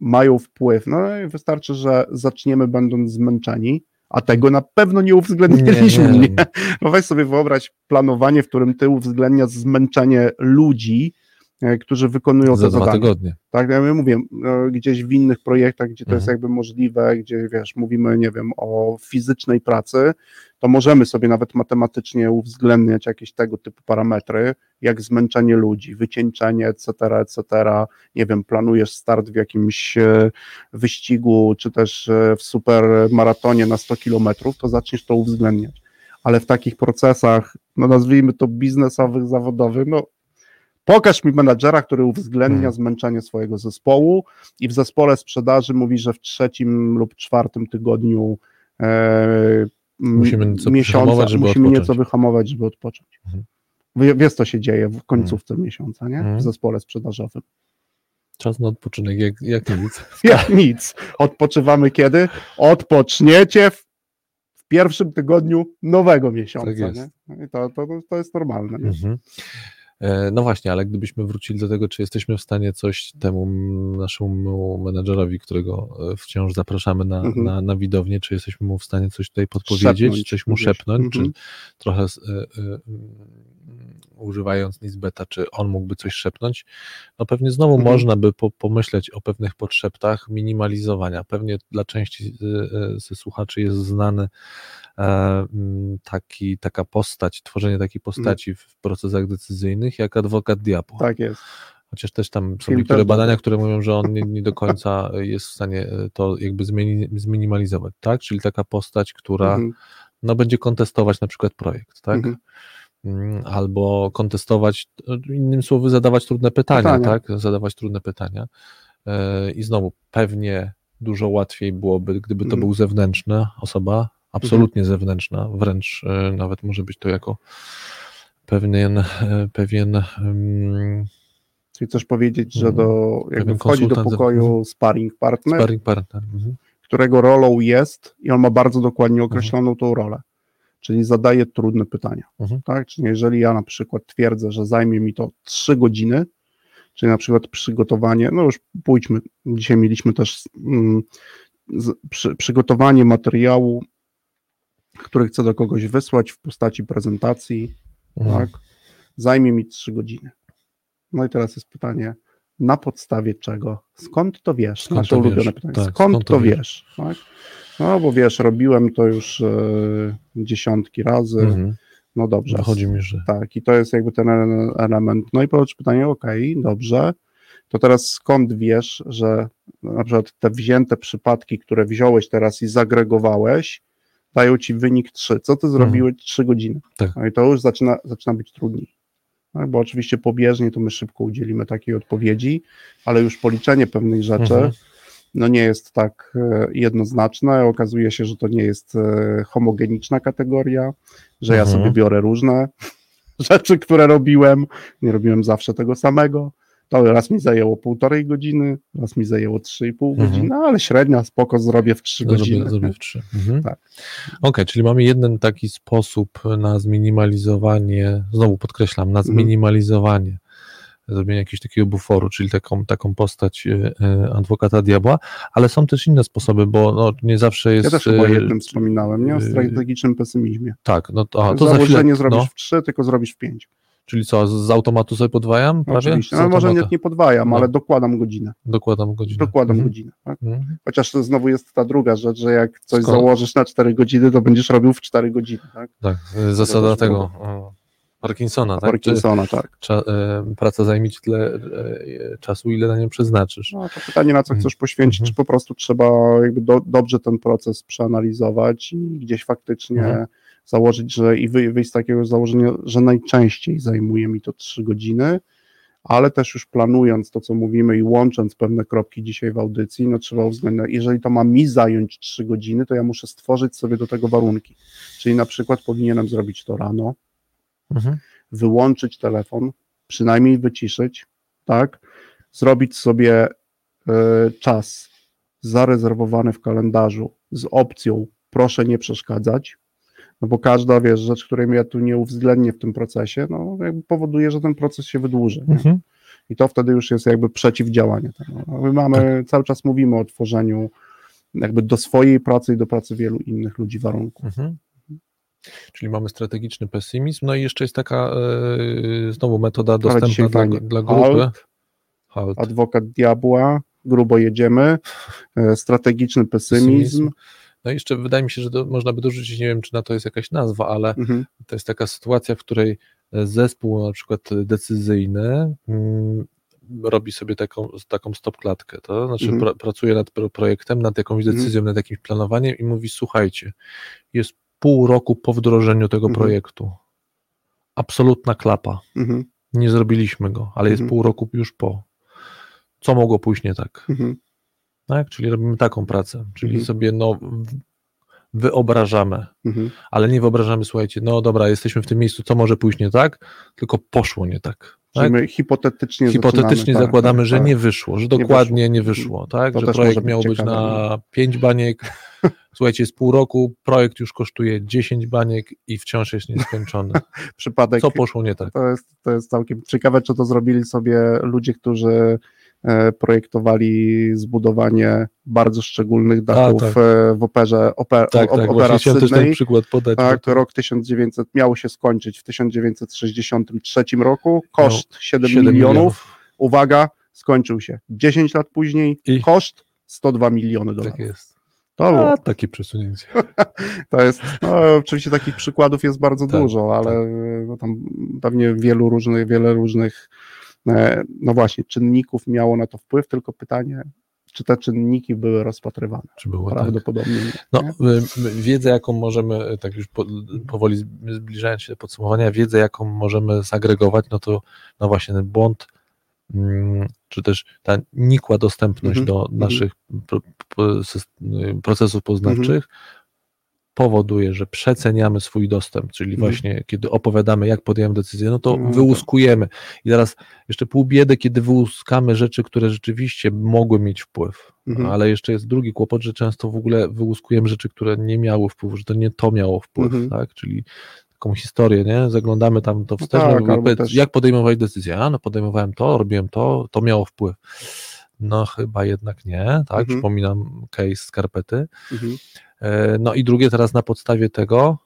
mają wpływ. No i wystarczy, że zaczniemy będąc zmęczeni, a tego na pewno nie uwzględniliśmy. Nie, Nie, nie. No weź sobie wyobraź planowanie, w którym ty uwzględniasz zmęczenie ludzi, którzy wykonują Za te dwa zadania. tygodnie. Tak, ja mówię, no, gdzieś w innych projektach, gdzie to jest Mhm. jakby możliwe, gdzie wiesz, mówimy, nie wiem, o fizycznej pracy, to możemy sobie nawet matematycznie uwzględniać jakieś tego typu parametry, jak zmęczenie ludzi, wycieńczenie, etc., etc. Nie wiem, planujesz start w jakimś e, wyścigu, czy też e, w super maratonie na 100 kilometrów, to zaczniesz to uwzględniać. Ale w takich procesach, no nazwijmy to biznesowych, zawodowych, no Pokaż mi menadżera, który uwzględnia Mhm. zmęczenie swojego zespołu i w zespole sprzedaży mówi, że w trzecim lub czwartym tygodniu e, Musimy nieco miesiąca żeby musimy odpocząć. nieco wyhamować, żeby odpocząć. Mhm. Wie- Wiesz, co się dzieje w końcówce miesiąca, nie? W zespole sprzedażowym. Czas na odpoczynek, jak, jak nic. Jak nic. Odpoczywamy kiedy? Odpoczniecie w, pierwszym tygodniu nowego miesiąca. Tak jest. nie? I to, to, to jest normalne. Mhm. E, No właśnie, ale gdybyśmy wrócili do tego, czy jesteśmy w stanie coś temu naszemu menedżerowi, którego e, wciąż zapraszamy na, Mhm. na, na widownię, czy jesteśmy mu w stanie coś tutaj podpowiedzieć, Szepnąć, coś mu szepnąć, Mhm. czy trochę e, używając Nisbeta, czy on mógłby coś szepnąć? No pewnie znowu Mhm. można by po, pomyśleć o pewnych podszeptach minimalizowania. Pewnie dla części e, e, ze słuchaczy jest znany e, mm, taki, taka postać, tworzenie takiej postaci w procesach decyzyjnych, jak adwokat diabła. Tak jest. Chociaż też tam są niektóre badania, które mówią, że on nie, nie do końca jest w stanie e, to jakby zminimalizować, tak? Czyli taka postać, która Mhm. no, będzie kontestować na przykład projekt, tak? Mhm. Mm, Albo kontestować, e, innym słowy, zadawać trudne pytania, Pytania. tak? Zadawać trudne pytania. E, I znowu, pewnie dużo łatwiej byłoby, gdyby to Mhm. był zewnętrzna osoba, absolutnie zewnętrzna, wręcz e, nawet może być to jako pewien, pewien mm, Czyli chcesz powiedzieć, że Mhm. do, jakby wchodzi do pokoju sparring partner, sparring partner. Mhm. którego rolą jest i on ma bardzo dokładnie Mhm. określoną tą rolę, czyli zadaje trudne pytania. Mhm. Tak? Czyli jeżeli ja na przykład twierdzę, że zajmie mi to 3 godziny, czyli na przykład przygotowanie, no już pójdźmy, dzisiaj mieliśmy też mm, z, przy, przygotowanie materiału, który chcę do kogoś wysłać w postaci prezentacji, Mhm. tak? Zajmie mi 3 godziny. No i teraz jest pytanie, na podstawie czego? Skąd to wiesz? Skąd Nasze to ulubione pytanie. Tak, skąd, skąd to to wiesz? wiesz? Tak? No bo wiesz, robiłem to już e, dziesiątki razy. Mhm. No dobrze. Wychodzi mi, że Tak, i to jest jakby ten ele- element. No i powiedz pytanie, okej, dobrze. To teraz skąd wiesz, że na przykład te wzięte przypadki, które wziąłeś teraz i zagregowałeś, dają ci wynik 3. Co ty zrobiłeś 3 godziny? Tak. No i to już zaczyna, zaczyna być trudniej. Tak, bo oczywiście pobieżnie to my szybko udzielimy takiej odpowiedzi, ale już policzenie pewnych rzeczy Mhm. no nie jest tak e, jednoznaczne. Okazuje się, że to nie jest e, homogeniczna kategoria, że ja Mhm. sobie biorę różne rzeczy, które robiłem. Nie robiłem zawsze tego samego. To raz mi zajęło półtorej godziny, raz mi zajęło trzy i pół Mhm. godziny, ale średnia spoko zrobię w trzy godziny. Zrobię, zrobię w trzy. Mhm. Tak. Okej, czyli mamy jeden taki sposób na zminimalizowanie, znowu podkreślam, na Mhm. zminimalizowanie zrobienie jakiegoś takiego buforu, czyli taką, taką postać e, e, adwokata diabła, ale są też inne sposoby, bo no, nie zawsze jest... Ja też chyba e, jednym wspominałem, nie? O strategicznym pesymizmie. Tak, no to, a, to za chwilę, Założenie zrobisz no, w trzy, tylko zrobisz w pięć. Czyli co, z, automatu sobie podwajam prawie? Oczywiście. No, może nie, nie podwajam, No. ale dokładam godzinę. Dokładam godzinę. Dokładam Mhm. godzinę. Tak? Mhm. Chociaż to znowu jest ta druga rzecz, że jak coś Skoro- założysz na 4 godziny, to będziesz robił w 4 godziny. Tak? Tak, e, zasada tego było. o, Parkinsona, tak? Czy, Parkinsona, tak. cza, e, praca zajmie ci tyle e, czasu, ile na nią przeznaczysz. No, to pytanie, na co Mhm. chcesz poświęcić, Mhm. czy po prostu trzeba jakby do, dobrze ten proces przeanalizować i gdzieś faktycznie Mhm. Założyć, że i wy, wyjść z takiego założenia, że najczęściej zajmuje mi to 3 godziny, ale też już planując to, co mówimy i łącząc pewne kropki dzisiaj w audycji, no trzeba uwzględniać, jeżeli to ma mi zająć 3 godziny, to ja muszę stworzyć sobie do tego warunki. Czyli na przykład powinienem zrobić to rano, Mhm. wyłączyć telefon, przynajmniej wyciszyć, tak? Zrobić sobie e, czas zarezerwowany w kalendarzu z opcją proszę nie przeszkadzać, no bo każda, wiesz, rzecz, której ja tu nie uwzględnię w tym procesie, no jakby powoduje, że ten proces się wydłuży. Mhm. I to wtedy już jest jakby przeciwdziałanie temu. No, My mamy, cały czas mówimy o tworzeniu jakby do swojej pracy i do pracy wielu innych ludzi warunków. Mhm. Czyli mamy strategiczny pesymizm, no i jeszcze jest taka e, znowu metoda dostępna dla, dla grupy. Halt. Halt. Adwokat diabła, grubo jedziemy, e, strategiczny pesymizm. Pesymizm. No i jeszcze wydaje mi się, że to, można by dorzucić, nie wiem czy na to jest jakaś nazwa, ale Mhm. to jest taka sytuacja, w której zespół na przykład decyzyjny mm, robi sobie taką, taką stop klatkę, to znaczy Mhm. pra, pracuje nad pro- projektem, nad jakąś Mhm. decyzją, nad jakimś planowaniem i mówi słuchajcie, jest pół roku po wdrożeniu tego Mhm. projektu. Absolutna klapa. Mhm. Nie zrobiliśmy go, ale jest Mhm. pół roku już po. Co mogło pójść nie tak? Mhm. Tak? Czyli robimy taką pracę, czyli Mhm. sobie no, wyobrażamy, Mhm. ale nie wyobrażamy, słuchajcie, no dobra, jesteśmy w tym miejscu, co może pójść nie tak, tylko poszło nie tak. Tak? my hipotetycznie Hipotetycznie tak, zakładamy, tak, że tak. nie wyszło, że Nie dokładnie nie wyszło. wyszło, tak? To że projekt miał być ciekawe, na 5 baniek, słuchajcie, jest pół roku, projekt już kosztuje 10 baniek i wciąż jest nieskończony. Przypadek, Co poszło nie tak? to jest, to jest całkiem ciekawe, czy to zrobili sobie ludzie, którzy projektowali zbudowanie bardzo szczególnych dachów tak. e, w operze oper, Tak, tak, opera też ten Sydney. przykład podać. Tak, to rok 1900 miało się skończyć w 1963 roku. Koszt 7, 7 milionów. Uwaga, skończył się 10 lat później. I? Koszt 102 miliony dolarów. Tak jest. To. A, takie przesunięcie. to jest, no, oczywiście takich przykładów jest bardzo Tak, dużo, ale no, tam pewnie wielu różnych, wiele różnych, e, no właśnie, czynników miało na to wpływ, tylko pytanie, czy te czynniki były rozpatrywane. Czy było tak? Prawdopodobnie nie. No, wiedzę, jaką możemy, tak już po, powoli zbliżając się do podsumowania, wiedzę, jaką możemy zagregować, no to no właśnie ten błąd, mm, czy też ta nikła dostępność Mhm, do mhm. naszych sys- y, procesów poznawczych powoduje, że przeceniamy swój dostęp, czyli Mhm. właśnie kiedy opowiadamy, jak podjęłem decyzję, no to No, wyłuskujemy. I teraz jeszcze pół biedy, kiedy wyłuskamy rzeczy, które rzeczywiście mogły mieć wpływ. Mhm. Ale jeszcze jest drugi kłopot, że często w ogóle wyłuskujemy rzeczy, które nie miały wpływu, że to nie to miało wpływ, Mhm. tak? Czyli taką historię, nie? Zaglądamy tam to wstecz, tak, no, albo też- jak podejmować decyzję? A, no podejmowałem to, robiłem to, to miało wpływ. No chyba jednak nie, tak? Mhm. Przypominam case skarpety. Mhm. E, No i drugie, teraz na podstawie tego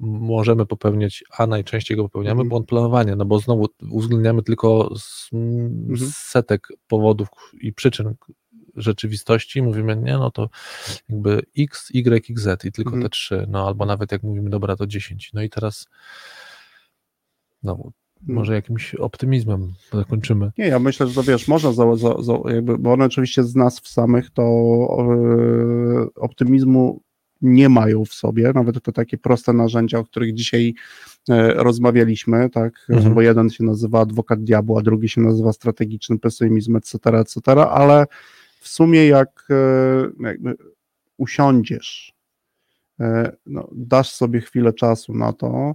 możemy popełniać, a najczęściej go popełniamy, Mhm. błąd planowania, no bo znowu uwzględniamy tylko z, Mhm. setek powodów i przyczyn rzeczywistości, mówimy, nie, no to jakby X, Y i Z i tylko Mhm. te trzy, no albo nawet jak mówimy, dobra, to 10. No i teraz no, może jakimś optymizmem zakończymy. Nie, ja myślę, że to wiesz, można za, za, za, jakby, bo one oczywiście z nas w samych to e, optymizmu nie mają w sobie, nawet te takie proste narzędzia, o których dzisiaj e, rozmawialiśmy, tak, mhm. bo jeden się nazywa adwokat diabła, drugi się nazywa strategiczny pesymizm, etc., etc., ale w sumie jak e, jakby usiądziesz, e, no, dasz sobie chwilę czasu na to,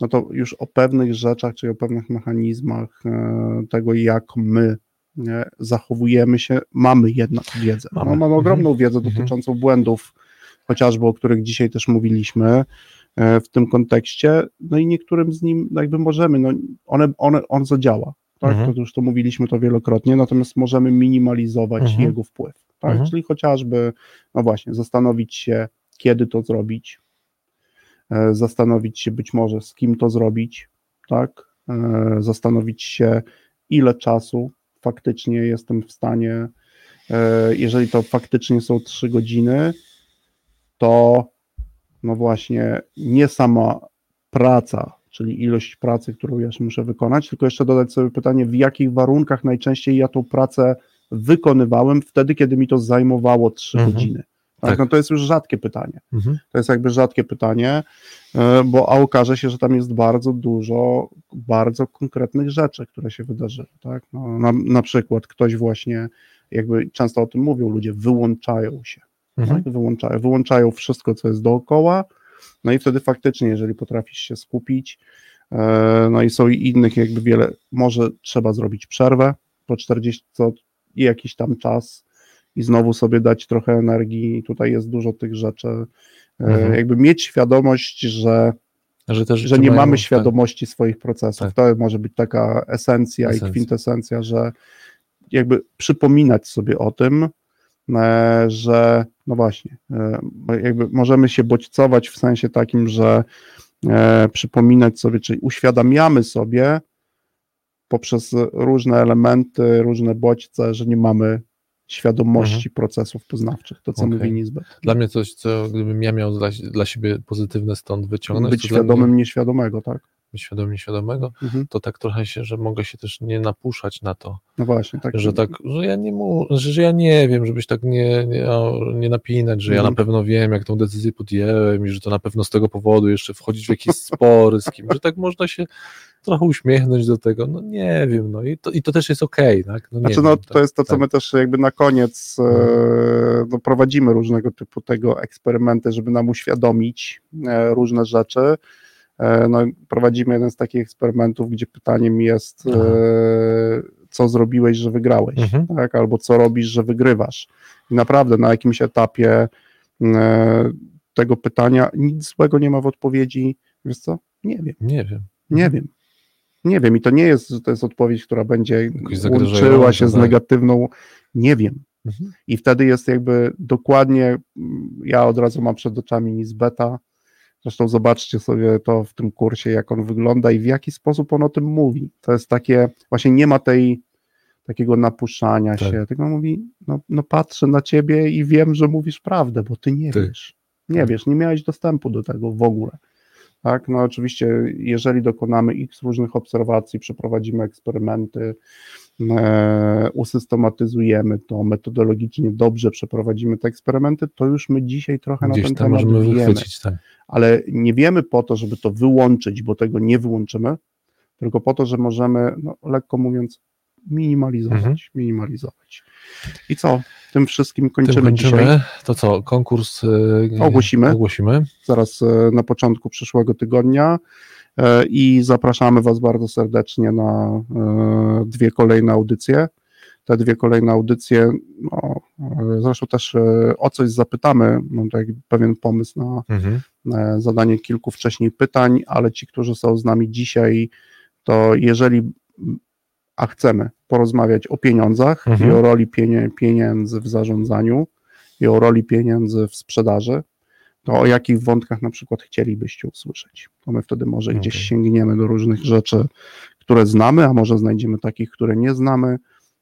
no to już o pewnych rzeczach, czyli o pewnych mechanizmach tego, jak my nie, zachowujemy się, mamy jednak wiedzę. Mamy, no, mamy mhm. ogromną wiedzę mhm. dotyczącą błędów, chociażby o których dzisiaj też mówiliśmy e, w tym kontekście, no i niektórym z nim jakby możemy, no one, one, on zadziała, tak, mhm. to już to mówiliśmy to wielokrotnie, natomiast możemy minimalizować mhm. jego wpływ, tak, mhm. czyli chociażby, no właśnie, zastanowić się, kiedy to zrobić, e, zastanowić się być może z kim to zrobić, tak, e, zastanowić się, ile czasu faktycznie jestem w stanie, jeżeli to faktycznie są trzy godziny, to no właśnie nie sama praca, czyli ilość pracy, którą ja muszę wykonać, tylko jeszcze dodać sobie pytanie, w jakich warunkach najczęściej ja tą pracę wykonywałem wtedy, kiedy mi to zajmowało 3 mhm. godziny. Tak, tak, No to jest już rzadkie pytanie. Mhm. To jest jakby rzadkie pytanie, e, bo a okaże się, że tam jest bardzo dużo bardzo konkretnych rzeczy, które się wydarzyły. Tak? No, na, na przykład ktoś właśnie, jakby często o tym mówią ludzie, wyłączają się mhm. tak? wyłączają, wyłączają wszystko, co jest dookoła, no i wtedy faktycznie, jeżeli potrafisz się skupić, e, no i są i innych jakby wiele, może trzeba zrobić przerwę po 40 co jakiś tam czas i znowu sobie dać trochę energii, tutaj jest dużo tych rzeczy, e, mhm. jakby mieć świadomość, że że, że nie mamy świadomości tak. swoich procesów. Tak. To może być taka esencja, esencja i kwintesencja, że jakby przypominać sobie o tym, E, że no właśnie, e, jakby możemy się bodźcować w sensie takim, że przypominać sobie, czyli uświadamiamy sobie poprzez różne elementy, różne bodźce, że nie mamy świadomości mhm. procesów poznawczych, to co okay. mówi Nisbet. Dla mnie coś, co gdybym ja miał dla, dla siebie pozytywne stąd wyciągnąć. Być świadomym mnie... nieświadomego, tak świadomie świadomego, mhm. to tak trochę się, że mogę się też nie napuszać na to. No właśnie, tak. Że tak, że ja nie mu, że ja nie wiem, żebyś tak nie, nie, nie napinać, że mhm. ja na mhm. pewno wiem, jak tą decyzję podjęłem i że to na pewno z tego powodu jeszcze wchodzić w jakieś spory z kim, że tak można się trochę uśmiechnąć do tego, no nie wiem, no i to, i to też jest okej, okay, tak? No, znaczy, no, to tak, jest to, co tak. my też jakby na koniec e, mhm. no, prowadzimy różnego typu tego eksperymenty, żeby nam uświadomić e, różne rzeczy, no, prowadzimy jeden z takich eksperymentów, gdzie pytaniem jest, e, co zrobiłeś, że wygrałeś, mhm. tak? albo co robisz, że wygrywasz. I naprawdę na jakimś etapie e, tego pytania nic złego nie ma w odpowiedzi. Wiesz co? Nie wiem. Nie wiem. Nie mhm. wiem. Nie wiem. I to nie jest, że to jest odpowiedź, która będzie łączyła się z tak. negatywną. Nie wiem. Mhm. I wtedy jest jakby dokładnie, ja od razu mam przed oczami nic beta, Zresztą zobaczcie sobie to w tym kursie, jak on wygląda i w jaki sposób on o tym mówi. To jest takie, właśnie nie ma tej takiego napuszczania tak. się, tylko mówi, no, no patrzę na ciebie i wiem, że mówisz prawdę, bo ty nie ty. wiesz. Nie tak. wiesz, nie miałeś dostępu do tego w ogóle. Tak, no oczywiście, jeżeli dokonamy x różnych obserwacji, przeprowadzimy eksperymenty, usystematyzujemy to metodologicznie, dobrze przeprowadzimy te eksperymenty, to już my dzisiaj trochę Gdzieś na ten temat możemy wiemy. Tak. Ale nie wiemy po to, żeby to wyłączyć, bo tego nie wyłączymy, tylko po to, że możemy, no, lekko mówiąc, minimalizować, mhm. minimalizować. I co? Tym wszystkim kończymy, Tym kończymy. dzisiaj. To co, konkurs yy, ogłosimy. ogłosimy. Zaraz yy, na początku przyszłego tygodnia i zapraszamy Was bardzo serdecznie na dwie kolejne audycje. Te dwie kolejne audycje, no, zresztą też o coś zapytamy, mam tutaj pewien pomysł na, mhm. zadanie kilku wcześniej pytań, ale ci, którzy są z nami dzisiaj, to jeżeli a chcemy porozmawiać o pieniądzach mhm. i o roli pieniędzy w zarządzaniu i o roli pieniędzy w sprzedaży, to o jakich wątkach na przykład chcielibyście usłyszeć? To my wtedy może okay. gdzieś sięgniemy do różnych rzeczy, które znamy, a może znajdziemy takich, które nie znamy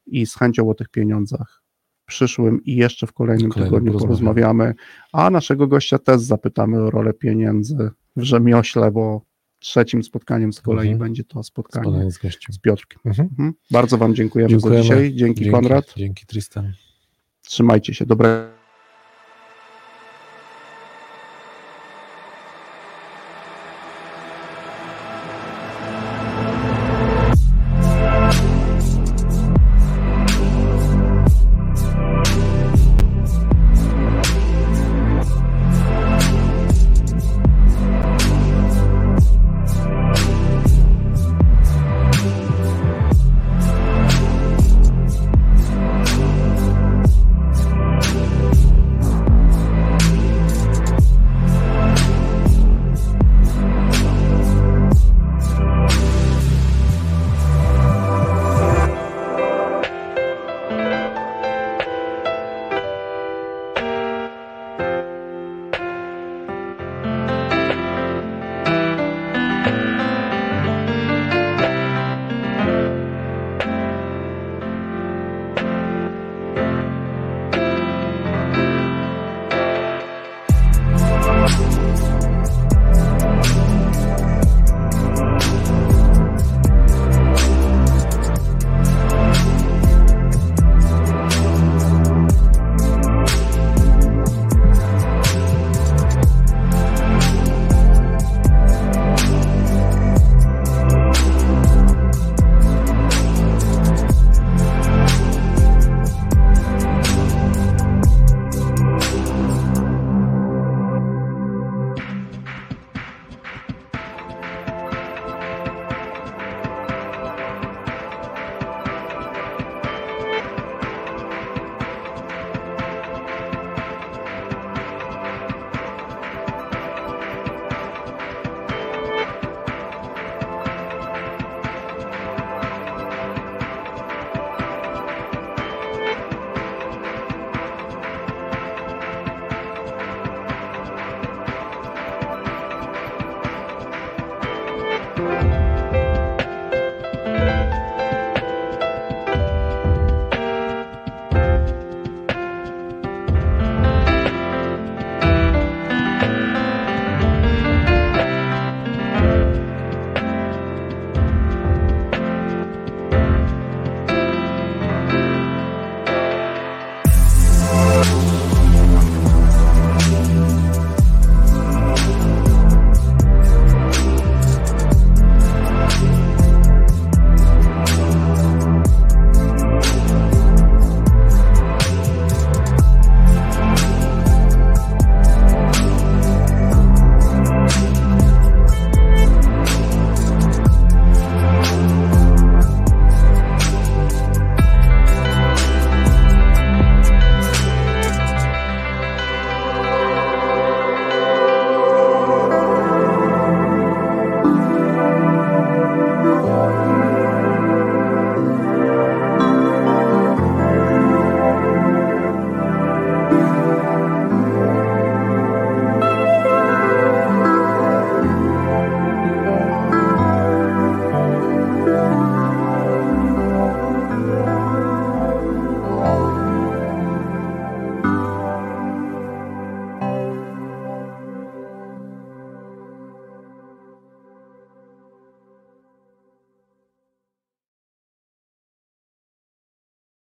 i z chęcią o tych pieniądzach przyszłym i jeszcze w kolejnym, tygodniu porozmawiamy, a naszego gościa też zapytamy o rolę pieniędzy w rzemiośle, bo trzecim spotkaniem z kolei mhm. będzie to spotkanie z, z Piotrkiem. Mhm. Mhm. Bardzo Wam dziękujemy, dziękujemy, za dzisiaj. Dzięki, dzięki Konrad. Dzięki Tristan. Trzymajcie się. Dobrego